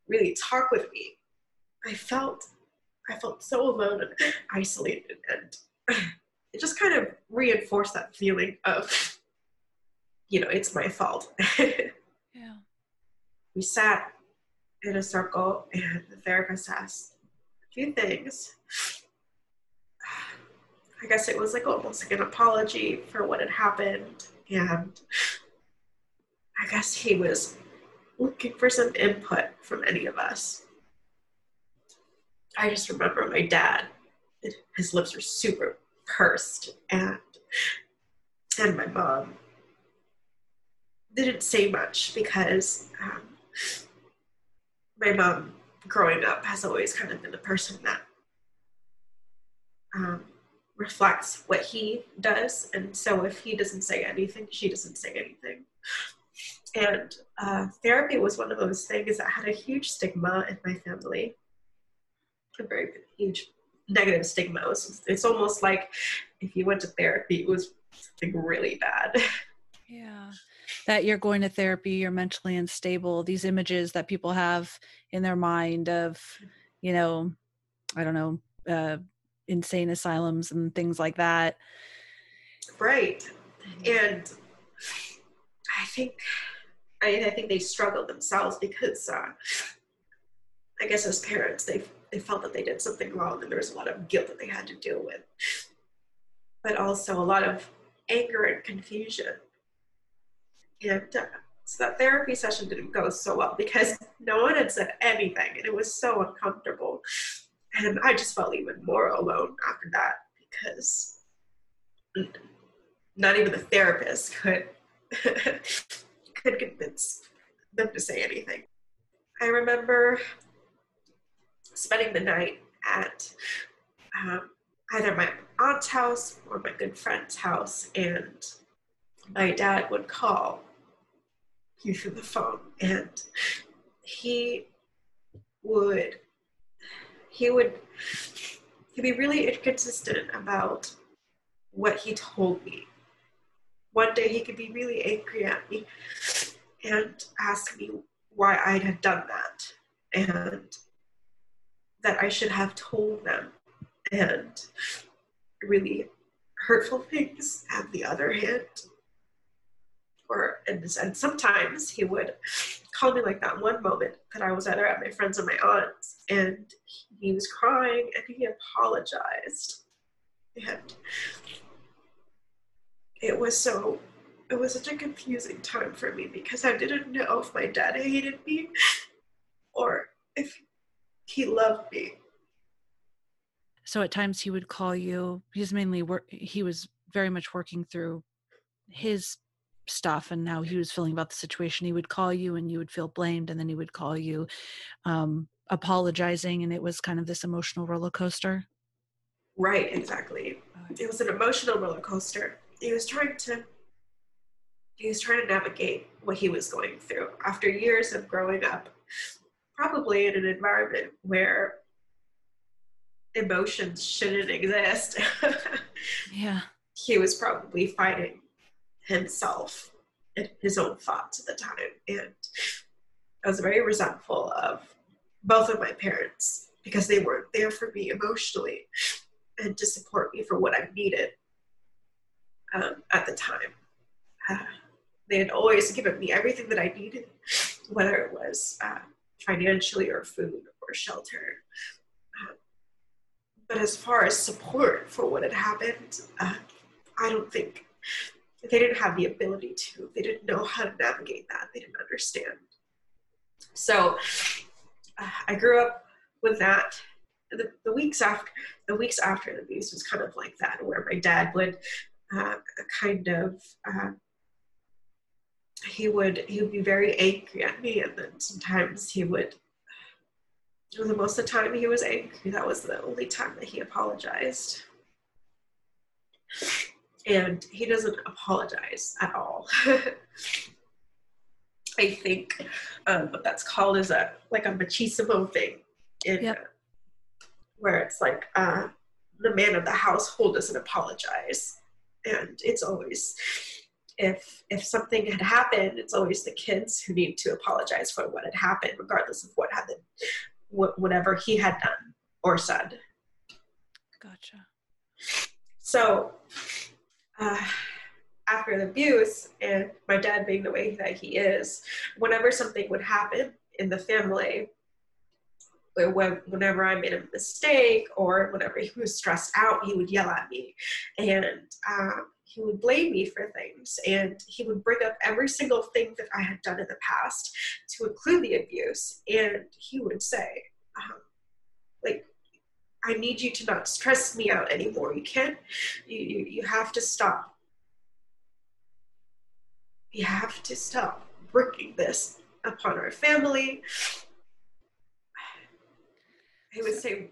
[SPEAKER 2] really talk with me, I felt I felt so alone and isolated and it just kind of reinforced that feeling of [laughs] you know, it's my fault. [laughs] yeah. We sat in a circle and the therapist asked a few things. [sighs] I guess it was like almost like an apology for what had happened. And [sighs] I guess he was looking for some input from any of us. I just remember my dad, his lips were super pursed, and and my mom didn't say much because um, my mom growing up has always kind of been the person that um, reflects what he does. And so if he doesn't say anything, she doesn't say anything. And uh, therapy was one of those things that had a huge stigma in my family, a very huge negative stigma. It was, it's almost like if you went to therapy, it was something really bad. [laughs]
[SPEAKER 1] Yeah. That you're going to therapy, you're mentally unstable, these images that people have in their mind of, you know, I don't know, uh, insane asylums and things like that.
[SPEAKER 2] Right. And I think I, I think they struggle themselves because uh, I guess as parents they they felt that they did something wrong and there was a lot of guilt that they had to deal with. But also a lot of anger and confusion. And uh, so that therapy session didn't go so well because no one had said anything and it was so uncomfortable. And I just felt even more alone after that because not even the therapist could [laughs] could convince them to say anything. I remember spending the night at um, either my aunt's house or my good friend's house, and my dad would call through the phone, and he would he would he'd be really inconsistent about what he told me. One day he could be really angry at me and ask me why I had done that and that I should have told them and really hurtful things. On the other hand, or and, and sometimes he would call me like that one moment that I was either at my friend's or my aunt's and he was crying and he apologized and it was so it was such a confusing time for me because I didn't know if my dad hated me or if he loved me.
[SPEAKER 1] So at times he would call you. He's mainly work. He was very much working through his stuff and how he was feeling about the situation he would call you and you would feel blamed and then he would call you um, apologizing and it was kind of this emotional roller coaster
[SPEAKER 2] right exactly it was an emotional roller coaster he was trying to he was trying to navigate what he was going through after years of growing up probably in an environment where emotions shouldn't exist [laughs]
[SPEAKER 1] yeah
[SPEAKER 2] he was probably fighting himself and his own thoughts at the time. And I was very resentful of both of my parents because they weren't there for me emotionally and to support me for what I needed um, at the time. Uh, they had always given me everything that I needed, whether it was uh, financially or food or shelter. But as far as support for what had happened, uh, I don't think they didn't have the ability to. They didn't know how to navigate that. They didn't understand. So uh, I grew up with that. The, the, weeks after the weeks after the abuse was kind of like that, where my dad would uh, kind of uh, he would he would be very angry at me, and then sometimes he would. The most of the time he was angry. That was the only time that he apologized and he doesn't apologize at all. [laughs] I think um, what that's called is a like a machismo thing, in yep. uh, where it's like uh, the man of the household doesn't apologize, and it's always if if something had happened, it's always the kids who need to apologize for what had happened, regardless of what happened, what, whatever he had done or said.
[SPEAKER 1] Gotcha.
[SPEAKER 2] So, uh, after the abuse and my dad being the way that he is, whenever something would happen in the family, whenever I made a mistake or whenever he was stressed out, he would yell at me and um, he would blame me for things. And he would bring up every single thing that I had done in the past to include the abuse. And he would say, um, like, I need you to not stress me out anymore. You can't, you, you, you have to stop we have to stop bringing this upon our family. I would say,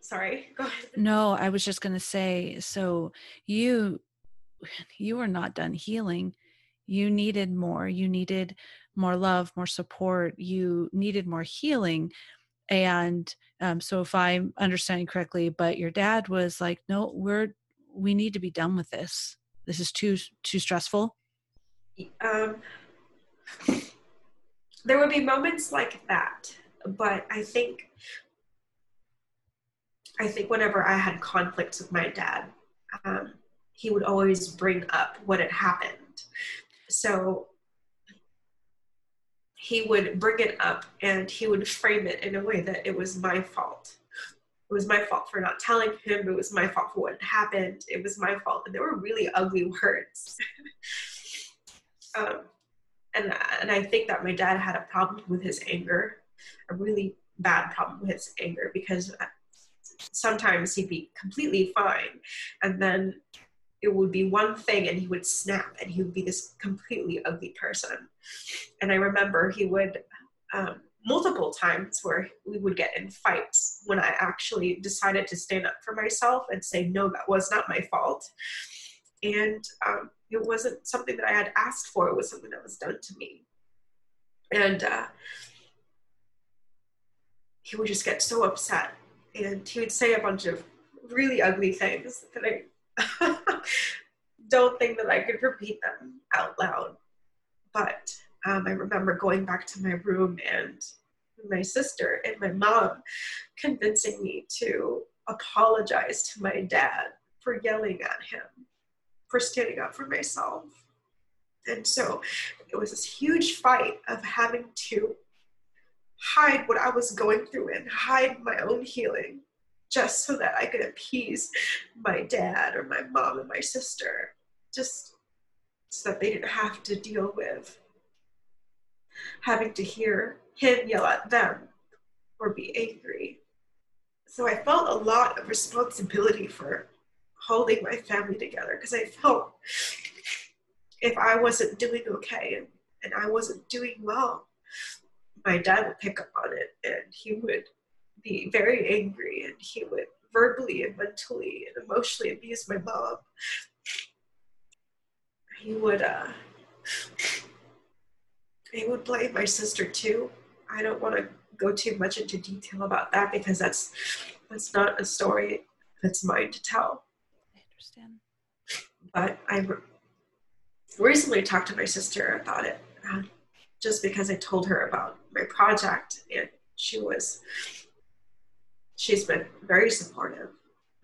[SPEAKER 2] sorry, go ahead.
[SPEAKER 1] No, I was just going to say, so you, [sighs] you were not done healing. You needed more. You needed more love, more support. You needed more healing. And um, so, if I'm understanding correctly, but your dad was like, "No, we're we need to be done with this. This is too too stressful."
[SPEAKER 2] um, there would be moments like that, but I think I think whenever I had conflicts with my dad, um, he would always bring up what had happened. So he would bring it up and he would frame it in a way that it was my fault. It was my fault for not telling him. It was my fault for what happened. It was my fault. And they were really ugly words. [laughs] Um, and and I think that my dad had a problem with his anger, a really bad problem with his anger because sometimes he'd be completely fine, and then it would be one thing and he would snap and he would be this completely ugly person. And I remember he would um, multiple times where we would get in fights when I actually decided to stand up for myself and say, no, that was not my fault. And um, it wasn't something that I had asked for. It was something that was done to me. And uh, he would just get so upset. And he would say a bunch of really ugly things that I [laughs] don't think that I could repeat them out loud. But um, I remember going back to my room and my sister and my mom convincing me to apologize to my dad for yelling at him for standing up for myself. And so it was this huge fight of having to hide what I was going through and hide my own healing just so that I could appease my dad or my mom and my sister, just so that they didn't have to deal with having to hear him yell at them or be angry. So I felt a lot of responsibility for holding my family together because I felt if I wasn't doing okay and, and I wasn't doing well, my dad would pick up on it and he would be very angry and he would verbally and mentally and emotionally abuse my mom. He would uh he would blame my sister too. I don't want to go too much into detail about that because that's that's not a story that's mine to tell I understand. But I recently talked to my sister about it, uh, just because I told her about my project, and she was, she's been very supportive.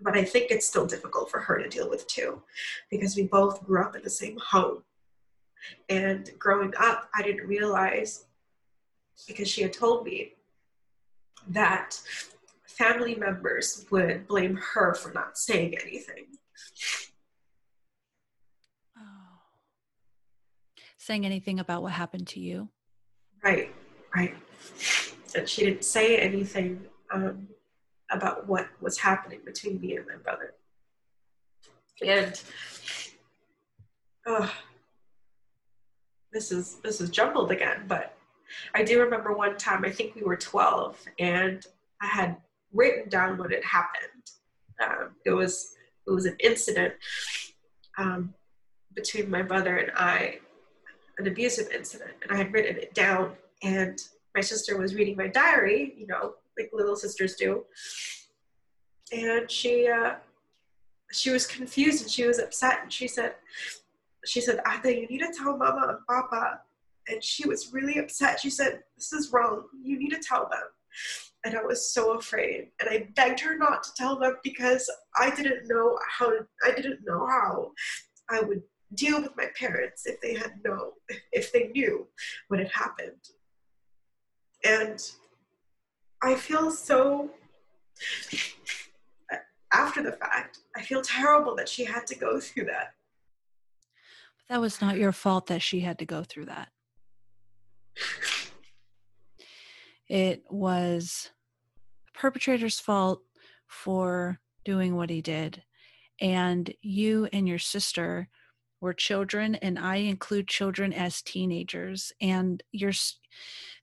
[SPEAKER 2] But I think it's still difficult for her to deal with too, because we both grew up in the same home. And growing up, I didn't realize, because she had told me, that family members would blame her for not saying anything.
[SPEAKER 1] Oh. Saying anything about what happened to you?
[SPEAKER 2] Right, right. And she didn't say anything um, about what was happening between me and my brother. And oh, this is this is jumbled again, but I do remember one time. I think we were twelve, and I had written down what had happened. Um, it was it was an incident um, between my brother and I. an abusive incident, and I had written it down. And my sister was reading my diary, you know, like little sisters do. And she uh, she was confused and she was upset, and she said, she said, Ate, you need to tell Mama and Papa. And she was really upset. She said, This is wrong. You need to tell them. And I was so afraid. And I begged her not to tell them because I didn't know how I didn't know how I would deal with my parents if they had known, if they knew what had happened. And I feel so, after the fact, I feel terrible that she had to go through that.
[SPEAKER 1] But that was not your fault that she had to go through that. It was the perpetrator's fault for doing what he did. And you and your sister were children and i include children as teenagers and your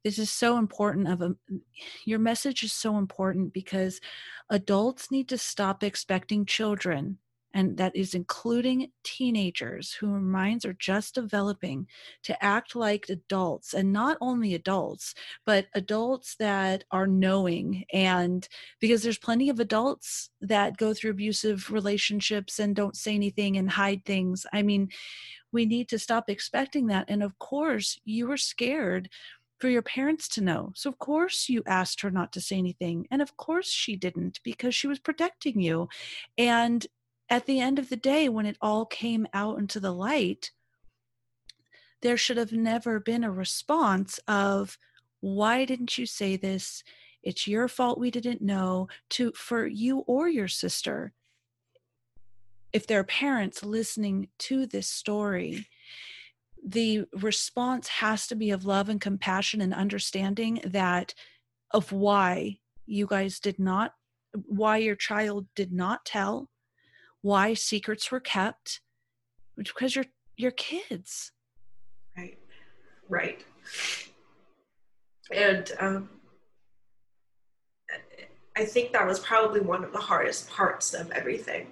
[SPEAKER 1] this is so important of a your message is so important because adults need to stop expecting children and that is including teenagers whose minds are just developing to act like adults and not only adults but adults that are knowing and because there's plenty of adults that go through abusive relationships and don't say anything and hide things. I mean we need to stop expecting that and of course you were scared for your parents to know. So, of course, you asked her not to say anything. And of course, she didn't because she was protecting you. And at the end of the day, when it all came out into the light, there should have never been a response of, why didn't you say this? It's your fault we didn't know to for you or your sister. If there are parents listening to this story, the response has to be of love and compassion and understanding that of why you guys did not why your child did not tell why secrets were kept because you're you're kids.
[SPEAKER 2] Right right. And um, i think that was probably one of the hardest parts of everything.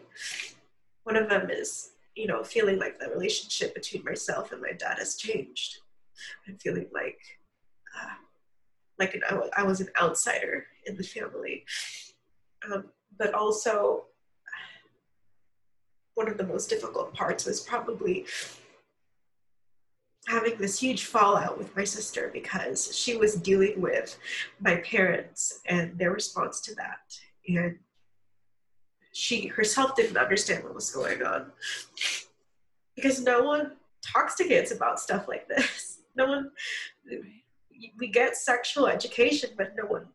[SPEAKER 2] One of them is you know feeling like the relationship between myself and my dad has changed. I'm feeling like uh, like an, I was an outsider in the family. Um, but also one of the most difficult parts was probably having this huge fallout with my sister because she was dealing with my parents and their response to that. And she herself didn't understand what was going on. Because no one talks to kids about stuff like this. [laughs] No one we get sexual education but no one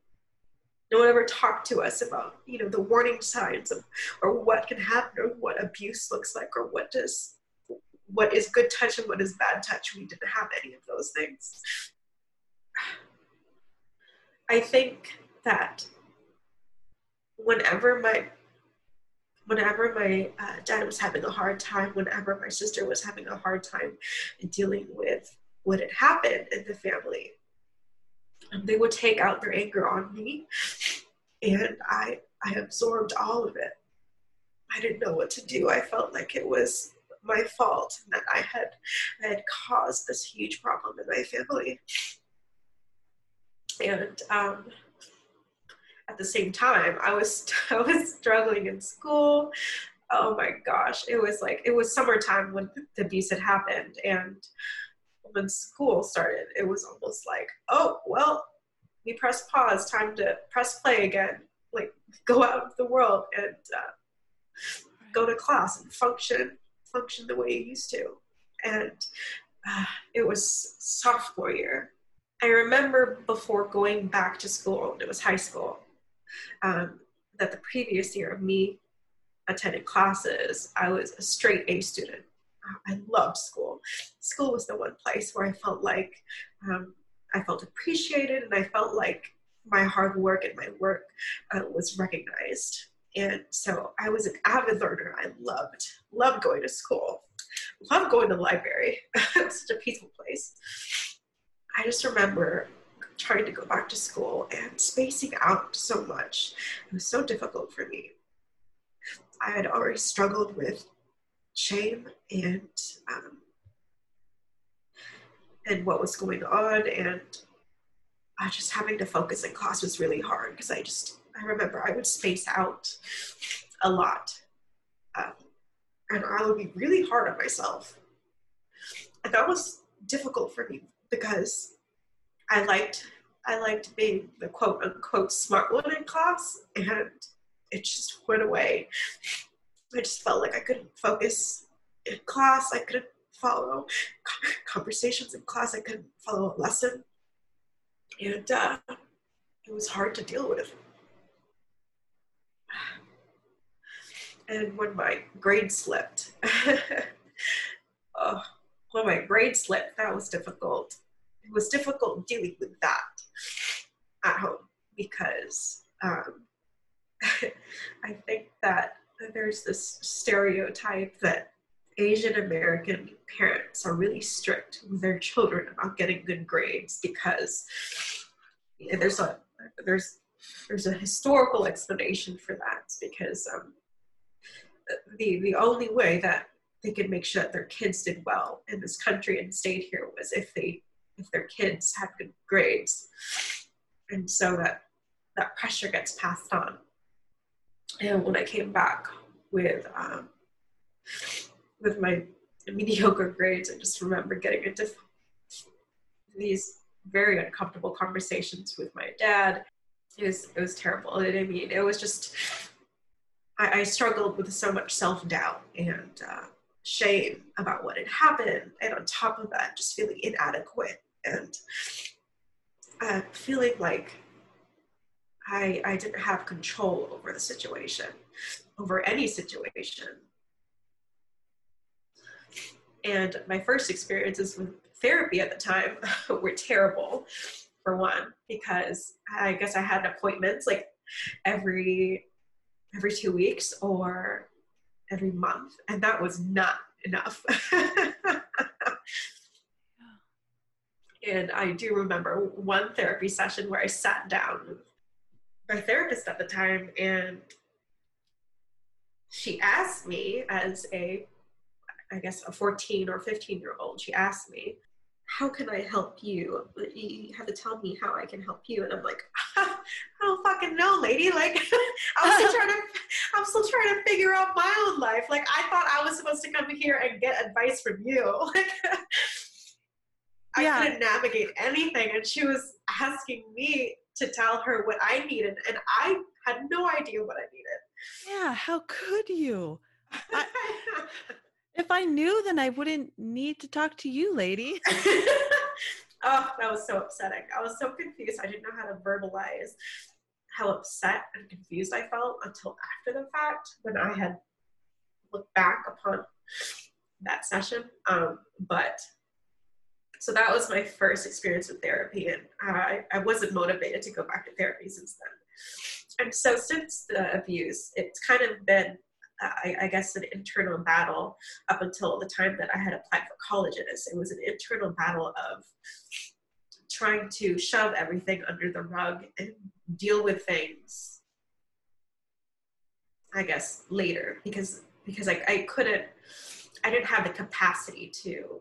[SPEAKER 2] no one ever talked to us about you know the warning signs of or what can happen or what abuse looks like or what does what is good touch and what is bad touch. We didn't have any of those things. I think that whenever my whenever my uh, dad was having a hard time whenever my sister was having a hard time dealing with what had happened in the family they would take out their anger on me and i i absorbed all of it. I didn't know what to do. I felt like it was my fault and that i had i had caused this huge problem in my family. And um, at the same time i was [laughs] i was struggling in school oh my gosh it was like it was summertime when the abuse had happened and when school started, it was almost like, oh, well, we press pause, time to press play again, like [laughs] go out into the world and uh, go to class and function, function the way you used to. And uh, it was sophomore year. I remember before going back to school, it was high school, um, that the previous year of me attending classes, I was a straight A student. I loved school. School was the one place where I felt like um, I felt appreciated and I felt like my hard work and my work uh, was recognized. And so I was an avid learner. I loved, loved going to school, loved going to the library. [laughs] it was such a peaceful place. I just remember trying to go back to school and spacing out so much. It was so difficult for me. I had already struggled with shame and um, and what was going on and uh, just having to focus in class was really hard because I just I remember I would space out a lot um, and I would be really hard on myself and that was difficult for me because I liked I liked being the quote unquote smart one in class and it just went away. I just felt like I couldn't focus in class. I couldn't follow conversations in class. I couldn't follow a lesson. And uh, it was hard to deal with. And when my grade slipped, [laughs] oh, when my grade slipped, that was difficult. It was difficult dealing with that at home because um, [laughs] I think that there's this stereotype that Asian American parents are really strict with their children about getting good grades because there's a there's there's a historical explanation for that because um, the the only way that they could make sure that their kids did well in this country and stayed here was if they if their kids have good grades. And so that that pressure gets passed on. And when i came back with um, with my mediocre grades i just remember getting into these very uncomfortable conversations with my dad. It was it was terrible. I mean it was just I, I struggled with so much self-doubt and uh, shame about what had happened. And on top of that just feeling inadequate and uh, feeling like I, I didn't have control over the situation over any situation and my first experiences with therapy at the time [laughs] were terrible for one because i guess i had appointments like every every two weeks or every month, and that was not enough. [laughs] and I do remember one therapy session where I sat down with my therapist at the time, and she asked me as a I guess a 14 or 15 year old, she asked me, how can I help you? You have to tell me how I can help you. And I'm like, [laughs] I don't fucking know, lady. Like, [laughs] I'm still trying to, [laughs] I'm still trying to figure out my own life. Like, I thought I was supposed to come here and get advice from you. Like, I couldn't navigate anything, and she was asking me to tell her what I needed, and I had no idea what I needed.
[SPEAKER 1] Yeah, how could you? I, [laughs] if I knew, then I wouldn't need to talk to you, lady. [laughs]
[SPEAKER 2] oh, that was so upsetting. I was so confused. I didn't know how to verbalize how upset and confused I felt until after the fact when I had looked back upon that session. Um, but so that was my first experience with therapy, and I, I wasn't motivated to go back to therapy since then. And so since the abuse, it's kind of been I, I, guess, an internal battle up until the time that I had applied for colleges. It was an internal battle of trying to shove everything under the rug and deal with things, I guess, later because because I, I couldn't, I didn't have the capacity to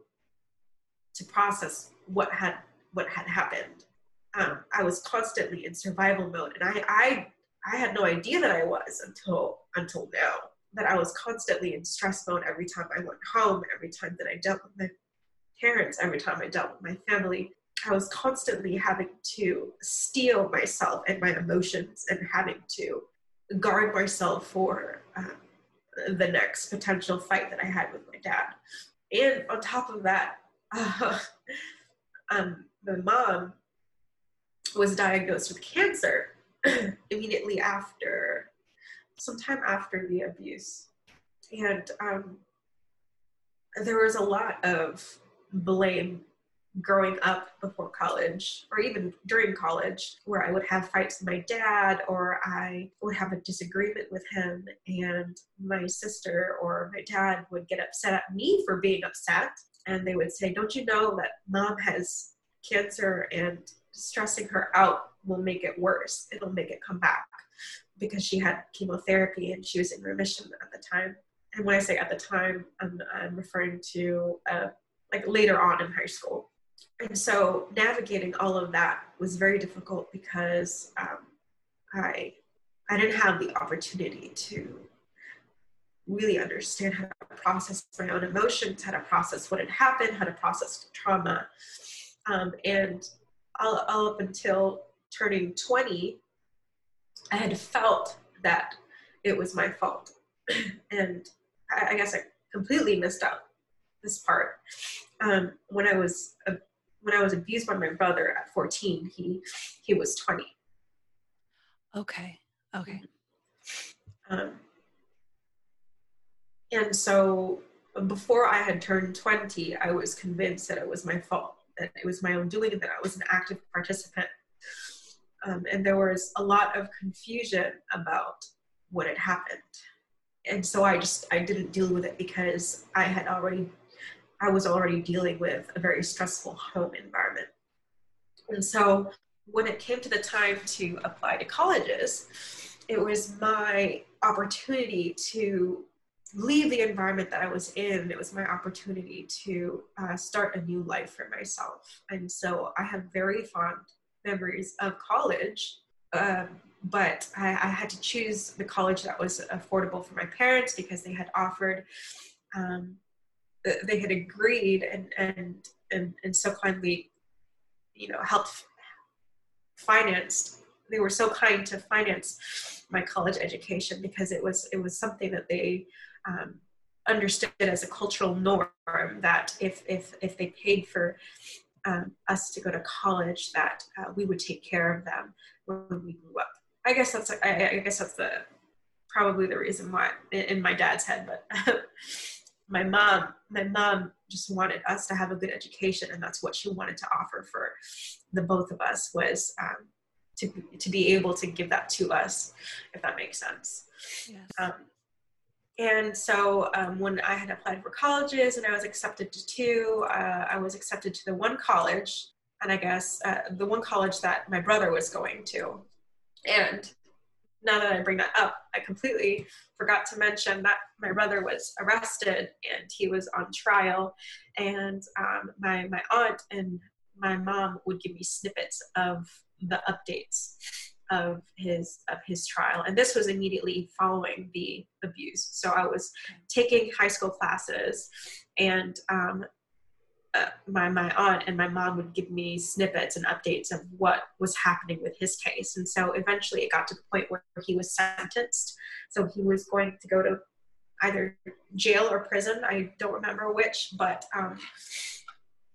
[SPEAKER 2] to process what had what had happened. Um, I was constantly in survival mode, and I, I I had no idea that I was until until now that I was constantly in stress mode every time I went home, every time that I dealt with my parents, every time I dealt with my family. I was constantly having to steel myself and my emotions and having to guard myself for um, the next potential fight that I had with my dad. And on top of that, uh, [laughs] um, my mom was diagnosed with cancer [clears throat] immediately after sometime after the abuse. And um, there was a lot of blame growing up before college or even during college where I would have fights with my dad or I would have a disagreement with him and my sister or my dad would get upset at me for being upset and they would say don't you know that mom has cancer and stressing her out will make it worse it'll make it come back because she had chemotherapy and she was in remission at the time. And when I say at the time, I'm, I'm referring to uh, like later on in high school. and so navigating all of that was very difficult because um, I I didn't have the opportunity to really understand how to process my own emotions, how to process what had happened, how to process trauma, um, and all, all up until turning 20, I had felt that it was my fault, [clears throat] and I, I guess I completely missed out this part. Um, when I was uh, when I was abused by my brother at 14, he he was 20.
[SPEAKER 1] Okay. Okay.
[SPEAKER 2] Um, and so before I had turned 20, I was convinced that it was my fault, that it was my own doing, and that I was an active participant. Um, and there was a lot of confusion about what had happened. And so I just I didn't deal with it because I had already I was already dealing with a very stressful home environment. And so when it came to the time to apply to colleges, it was my opportunity to leave the environment that I was in. It was my opportunity to uh, start a new life for myself. And so I have very fond memories of college. Um, but I, I, had to choose the college that was affordable for my parents because they had offered um, they had agreed and and and, and so kindly you know helped financed they were so kind to finance my college education because it was it was something that they um, understood as a cultural norm that if if if they paid for um, us to go to college that uh, we would take care of them when we grew up i guess that's I, I guess that's the probably the reason why in, in my dad's head but [laughs] my mom my mom just wanted us to have a good education and that's what she wanted to offer for the both of us was um, to, to be able to give that to us if that makes sense yes. Um, and so um, when i had applied for colleges and i was accepted to two uh, i was accepted to the one college and i guess uh, the one college that my brother was going to. And now that I bring that up, I completely forgot to mention that my brother was arrested and he was on trial, and um, my my aunt and my mom would give me snippets of the updates of his of his trial. And this was immediately following the abuse. So i was taking high school classes and um, uh, my my aunt and my mom would give me snippets and updates of what was happening with his case. And so eventually it got to the point where he was sentenced. So he was going to go to either jail or prison. I don't remember which but um,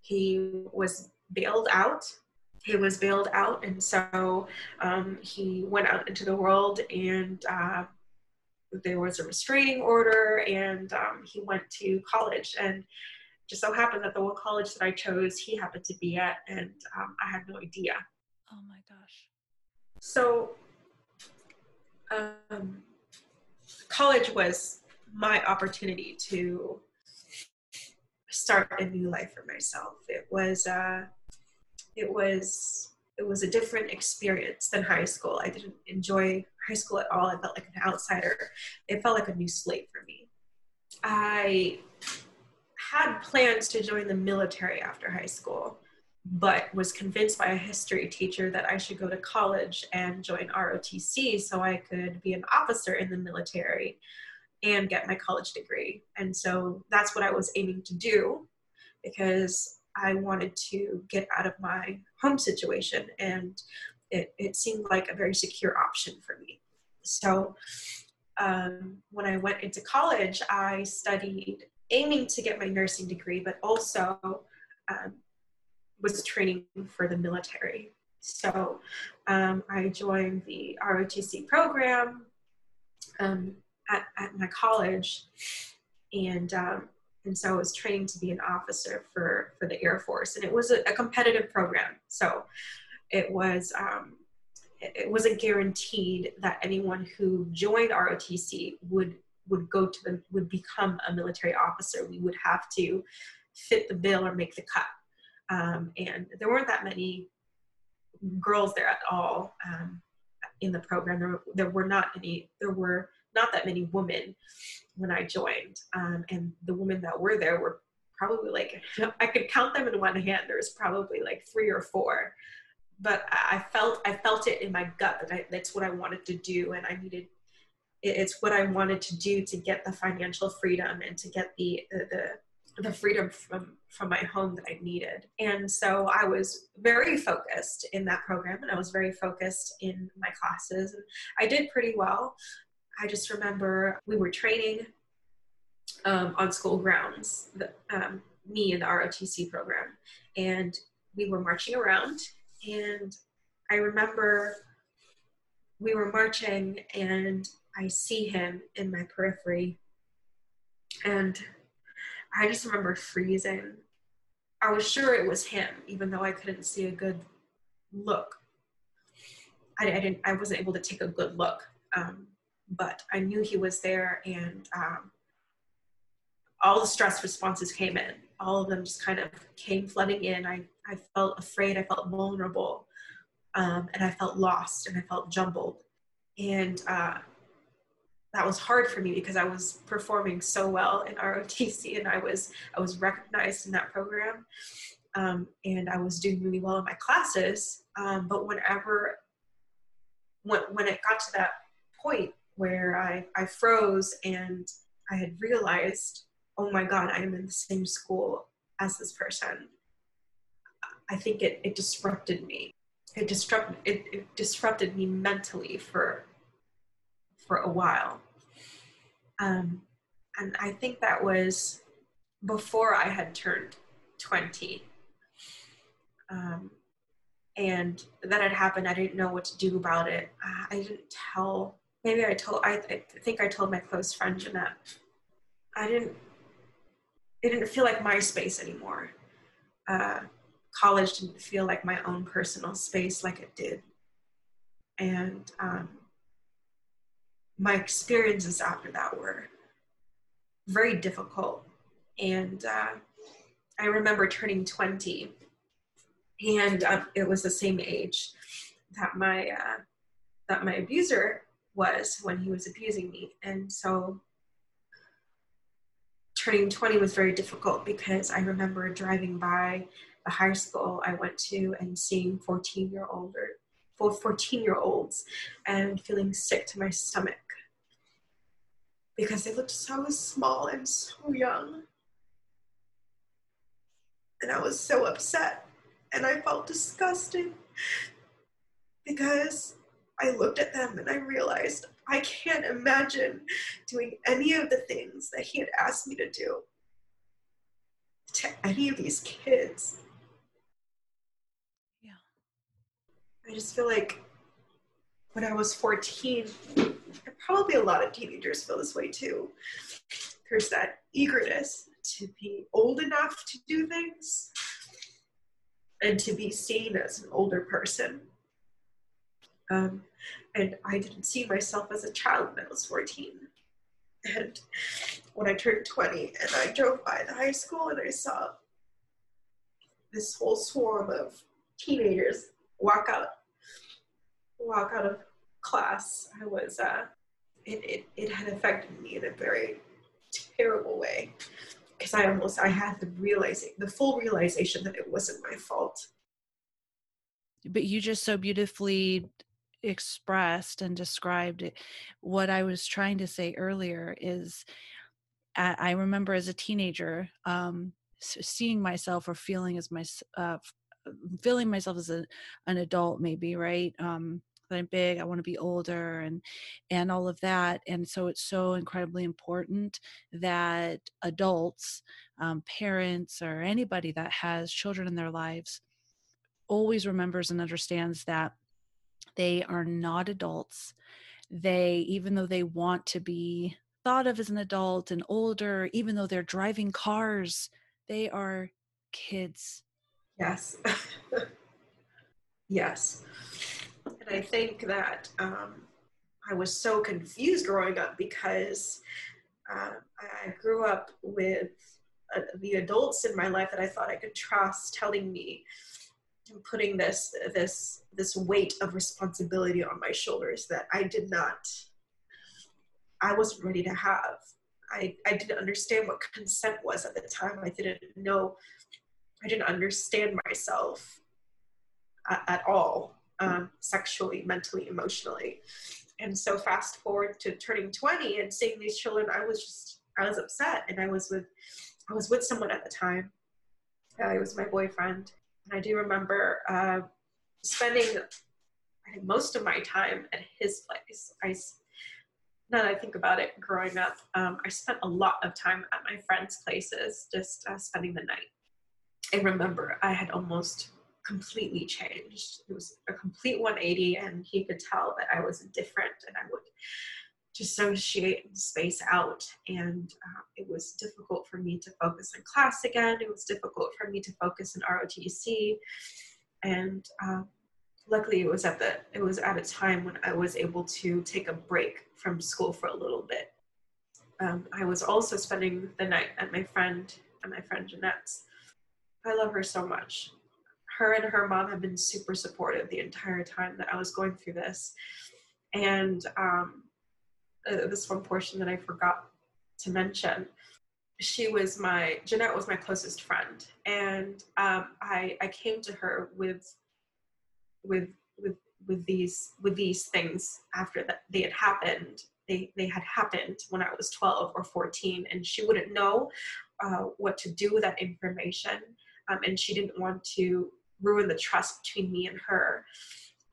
[SPEAKER 2] he was bailed out he was bailed out and so um, he went out into the world and uh, there was a restraining order and um, he went to college and just so happened that the one college that I chose, he happened to be at, and um, I had no idea.
[SPEAKER 1] Oh my gosh.
[SPEAKER 2] So, um, college was my opportunity to start a new life for myself. It was, uh, it was, it was a different experience than high school. I didn't enjoy high school at all. I felt like an outsider. It felt like a new slate for me. I had plans to join the military after high school, but was convinced by a history teacher that I should go to college and join ROTC so I could be an officer in the military and get my college degree. And so that's what I was aiming to do because I wanted to get out of my home situation and it, it seemed like a very secure option for me. So um, when I went into college, I studied aiming to get my nursing degree, but also um, was training for the military. So um, I joined the ROTC program um, at, at, my college, and um, and so I was training to be an officer for for the Air Force, and it was a, a competitive program. So it was um, it wasn't guaranteed that anyone who joined ROTC would would go to the would become a military officer. We would have to fit the bill or make the cut. Um, and there weren't that many girls there at all um, in the program. There, there were not any there were not that many women when i joined um, and the women that were there were probably like [laughs] I could count them in one hand. There was probably like three or four, but I felt I felt it in my gut that I, that's what I wanted to do, and I needed. It's what I wanted to do to get the financial freedom and to get the the the freedom from from my home that I needed. And so I was very focused in that program, and I was very focused in my classes, I did pretty well. I just remember we were training um, on school grounds, the, um, me and the ROTC program, and we were marching around. And I remember we were marching, and I see him in my periphery, and I just remember freezing. I was sure it was him, even though I couldn't see a good look. I, I didn't. I wasn't able to take a good look, um, but I knew he was there, and um, all the stress responses came in. All of them just kind of came flooding in. I, I felt afraid. I felt vulnerable, um, and I felt lost, and I felt jumbled, and uh, that was hard for me because I was performing so well in ROTC and I was I was recognized in that program um, and I was doing really well in my classes. Um, but whenever when when it got to that point where I, I froze and I had realized, oh my God, I am in the same school as this person. I think it, it disrupted me. It disrupted it, it disrupted me mentally for for a while. Um, and I think that was before I had turned 20. Um, and that had happened. I didn't know what to do about it. I didn't tell. Maybe I told. I, I, think I told my close friend Jeanette. I didn't. It didn't feel like my space anymore. Uh, college didn't feel like my own personal space like it did, and um, my experiences after that were very difficult. And uh, I remember turning 20, and uh, it was the same age that my uh, that my abuser was when he was abusing me, and so turning 20 was very difficult because I remember driving by the high school I went to and seeing 14 year older 14 year olds and feeling sick to my stomach because they looked so small and so young. And I was so upset and I felt disgusted because I looked at them and I realized I can't imagine doing any of the things that he had asked me to do to any of these kids.
[SPEAKER 1] Yeah.
[SPEAKER 2] I just feel like when I was 14, probably a lot of teenagers feel this way too. There's that eagerness to be old enough to do things and to be seen as an older person. Um, and I didn't see myself as a child when I was 14. And when I turned 20 and I drove by the high school and I saw this whole swarm of teenagers walk out walk out of class, I was uh, it, it, it had affected me in a very terrible way because I almost I had the realizing the full realization that it wasn't my fault.
[SPEAKER 1] But you just so beautifully expressed and described. What I was trying to say earlier is, I remember as a teenager um, seeing myself or feeling as my uh, feeling myself as a, an adult, maybe right. Um, that I'm big, I want to be older and and all of that. And so it's so incredibly important that adults, um, parents, or anybody that has children in their lives always remembers and understands that they are not adults. They, even though they want to be thought of as an adult and older, even though they're driving cars, they are kids.
[SPEAKER 2] Yes. [laughs] yes. And I think that um, I was so confused growing up because uh, I grew up with uh, the adults in my life that I thought I could trust telling me putting this this this weight of responsibility on my shoulders that I did not I wasn't ready to have. I, I didn't understand what consent was at the time. I didn't know, I didn't understand myself at, at all, um, sexually, mentally, emotionally. And so fast forward to turning 20 and seeing these children, I was just, I was upset. And I was with, I was with someone at the time. Uh, it was my boyfriend. And I do remember uh, spending most of my time at his place. I now that I think about it, growing up, um, I spent a lot of time at my friends' places, just uh, spending the night. I remember I had almost completely changed. It was a complete 180, and he could tell that I was different, and I would dissociate and space out. And uh, it was difficult for me to focus in class again. It was difficult for me to focus in ROTC, and um, luckily it was at the it was at a time when I was able to take a break from school for a little bit. Um, I was also spending the night at my friend at my friend Jeanette's. I love her so much. Her and her mom have been super supportive the entire time that I was going through this. And um, uh, this one portion that I forgot to mention, she was my Jeanette was my closest friend, and um, I I came to her with with with with these with these things after that they had happened. They they had happened when i was 12 or 14 and she wouldn't know uh, what to do with that information. Um, and she didn't want to ruin the trust between me and her.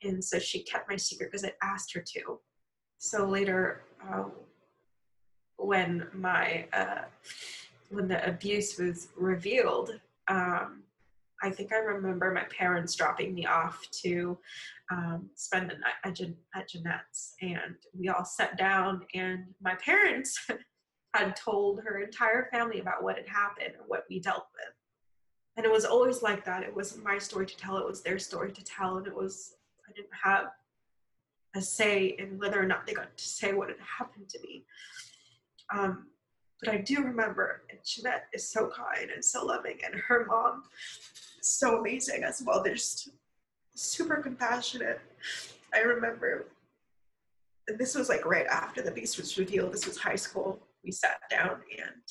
[SPEAKER 2] And so she kept my secret because i asked her to. So later uh, when my uh, when the abuse was revealed um, I think I remember my parents dropping me off to um, spend the night at, Jan- at Jeanette's, and we all sat down, and my parents [laughs] had told her entire family about what had happened and what we dealt with. And it was always like that. It wasn't my story to tell, it was their story to tell, and it was, I didn't have a say in whether or not they got to say what had happened to me. Um, but I do remember, and Jeanette is so kind and so loving, and her mom so amazing as well. They're just super compassionate. I remember, and this was like right after the beast was revealed. This was high school. We sat down and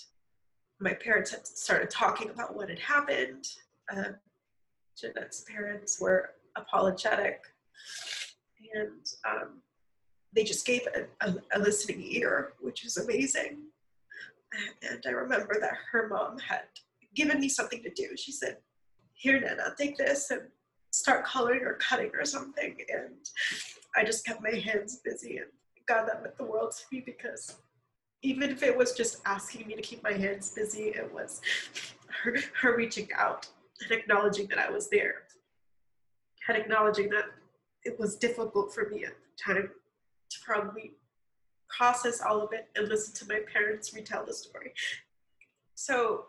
[SPEAKER 2] my parents had started talking about what had happened. Uh, Jeanette's parents were apologetic, and um, they just gave a, a, a listening ear, which is amazing. And I remember that her mom had given me something to do. She said, here Nana, take this and start coloring or cutting or something. And I just kept my hands busy and God that meant the world to me because even if it was just asking me to keep my hands busy, it was her, her reaching out and acknowledging that I was there and acknowledging that it was difficult for me at the time to probably process all of it and listen to my parents retell the story. So,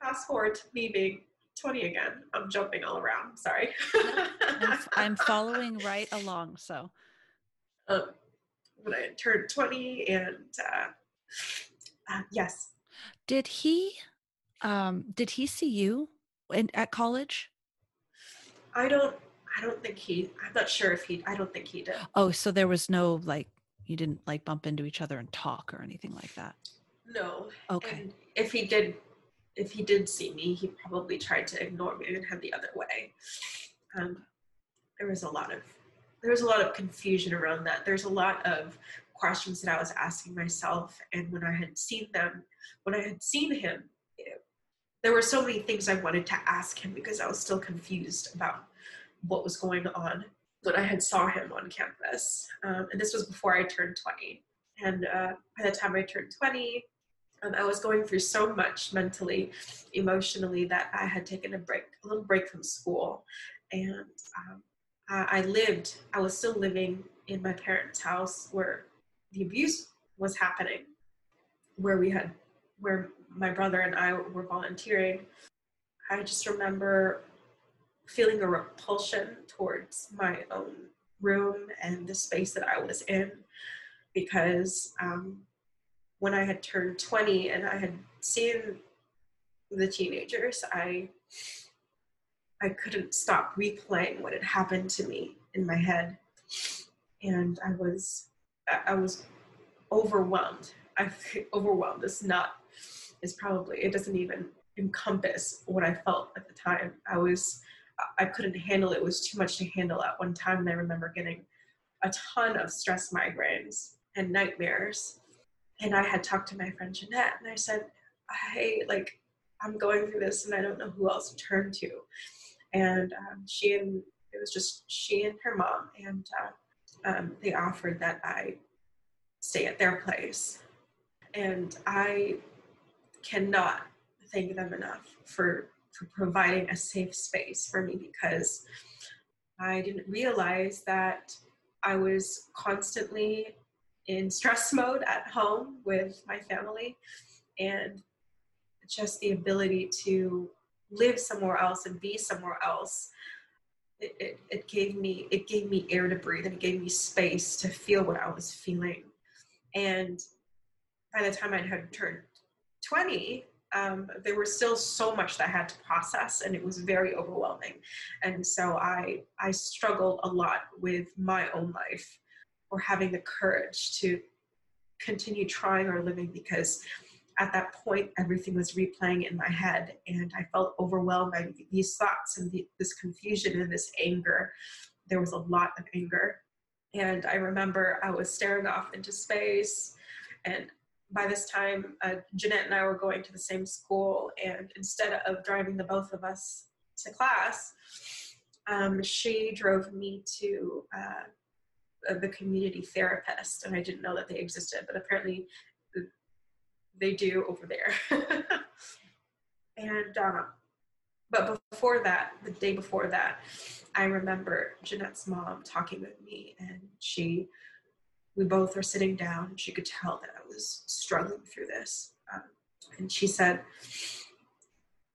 [SPEAKER 2] fast forward to me being 20 again. I'm jumping all around. Sorry.
[SPEAKER 1] I'm, I'm, following [laughs] right along. So,
[SPEAKER 2] um, when I turned 20, and uh, uh, yes.
[SPEAKER 1] Did he? Um, did he see you in, at college?
[SPEAKER 2] I don't. I don't think he. I'm not sure if he. I don't think he did.
[SPEAKER 1] Oh, so there was no like you didn't like bump into each other and talk or anything like that.
[SPEAKER 2] No.
[SPEAKER 1] Okay. And
[SPEAKER 2] if he did if he did see me, he probably tried to ignore me and head the other way. Um, there was a lot of there was a lot of confusion around that. There's a lot of questions that I was asking myself, and when I had seen them, when I had seen him, it, there were so many things I wanted to ask him because I was still confused about what was going on. But I had saw him on campus, um, and this was before I turned 20. And uh, by the time I turned 20, um, I was going through so much mentally, emotionally that I had taken a break, a little break from school, and um, I, I lived. I was still living in my parents' house where the abuse was happening, where we had, where my brother and I were volunteering. I just remember feeling a repulsion towards my own room and the space that I was in because um, when I had turned 20 and I had seen the teenagers, I I couldn't stop replaying what had happened to me in my head, and I was I was overwhelmed. I [laughs] overwhelmed is not is probably it doesn't even encompass what I felt at the time. I was I couldn't handle it. It was too much to handle at one time. And I remember getting a ton of stress migraines and nightmares. And I had talked to my friend Jeanette and I said, Hey, like I'm going through this and I don't know who else to turn to. And um, she and it was just she and her mom, and uh, um, they offered that I stay at their place. And I cannot thank them enough for, for providing a safe space for me because I didn't realize that I was constantly in stress mode at home with my family and just the ability to live somewhere else and be somewhere else. It, it, it, gave me it gave me air to breathe and it gave me space to feel what i was feeling. And by the time i had turned 20 um, there was still so much that i had to process and it was very overwhelming and so i i struggled a lot with my own life or having the courage to continue trying or living because at that point, everything was replaying in my head, and I felt overwhelmed by these thoughts and the, this confusion and this anger. There was a lot of anger. And I remember I was staring off into space, and by this time, uh, Jeanette and I were going to the same school, and instead of driving the both of us to class, um, she drove me to uh, the community therapist, and I didn't know that they existed, but apparently they do over there. [laughs] and um, but before that, the day before that, I remember Jeanette's mom talking with me, and she, we both were sitting down. She could tell that I was struggling through this, um, and she said,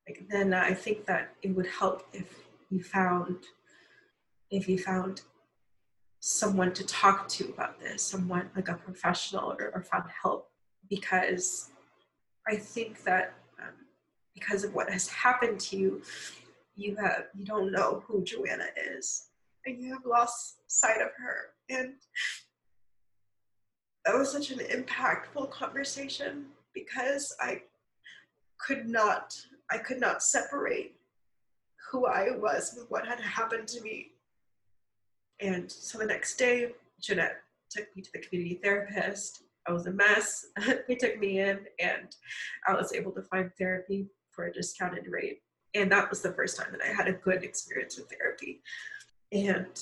[SPEAKER 2] like, then I think that it would help if you found, if you found someone to talk to about this, someone like a professional or, or found help because I think that um, because of what has happened to you, you have you don't know who Joanna is, and you have lost sight of her. And that was such an impactful conversation because I could not I could not separate who I was with what had happened to me. And so the next day, Jeanette took me to the community therapist I was a mess. [laughs] they took me in and I was able to find therapy for a discounted rate. And that was the first time that I had a good experience with therapy. And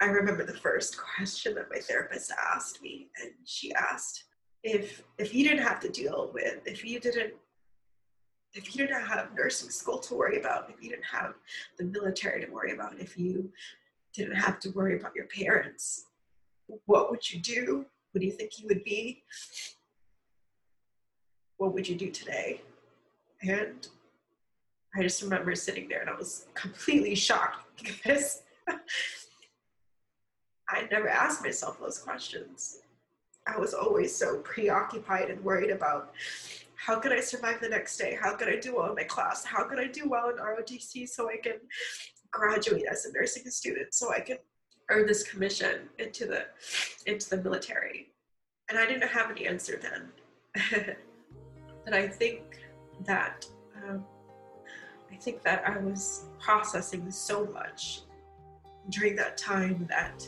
[SPEAKER 2] I remember the first question that my therapist asked me, and she asked if if you didn't have to deal with, if you didn't if you didn't have nursing school to worry about, if you didn't have the military to worry about, if you didn't have to worry about your parents, what would you do? What do you think you would be? What would you do today? And I just remember sitting there and I was completely shocked [laughs] because I never asked myself those questions. I was always so preoccupied and worried about how could I survive the next day? How could I do well in my class? How can I do well in ROTC so I can graduate as a nursing student so I can earn this commission into the into the military and i didn't have any answer then [laughs] but i think that um, i think that i was processing so much during that time that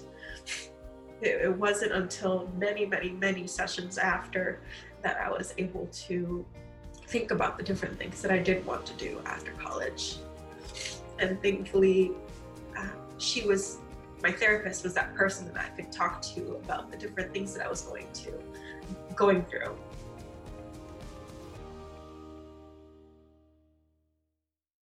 [SPEAKER 2] it, it wasn't until many many many sessions after that i was able to think about the different things that i did want to do after college and thankfully uh, she was my therapist was that person that I could talk to about the different things that I was going to going through.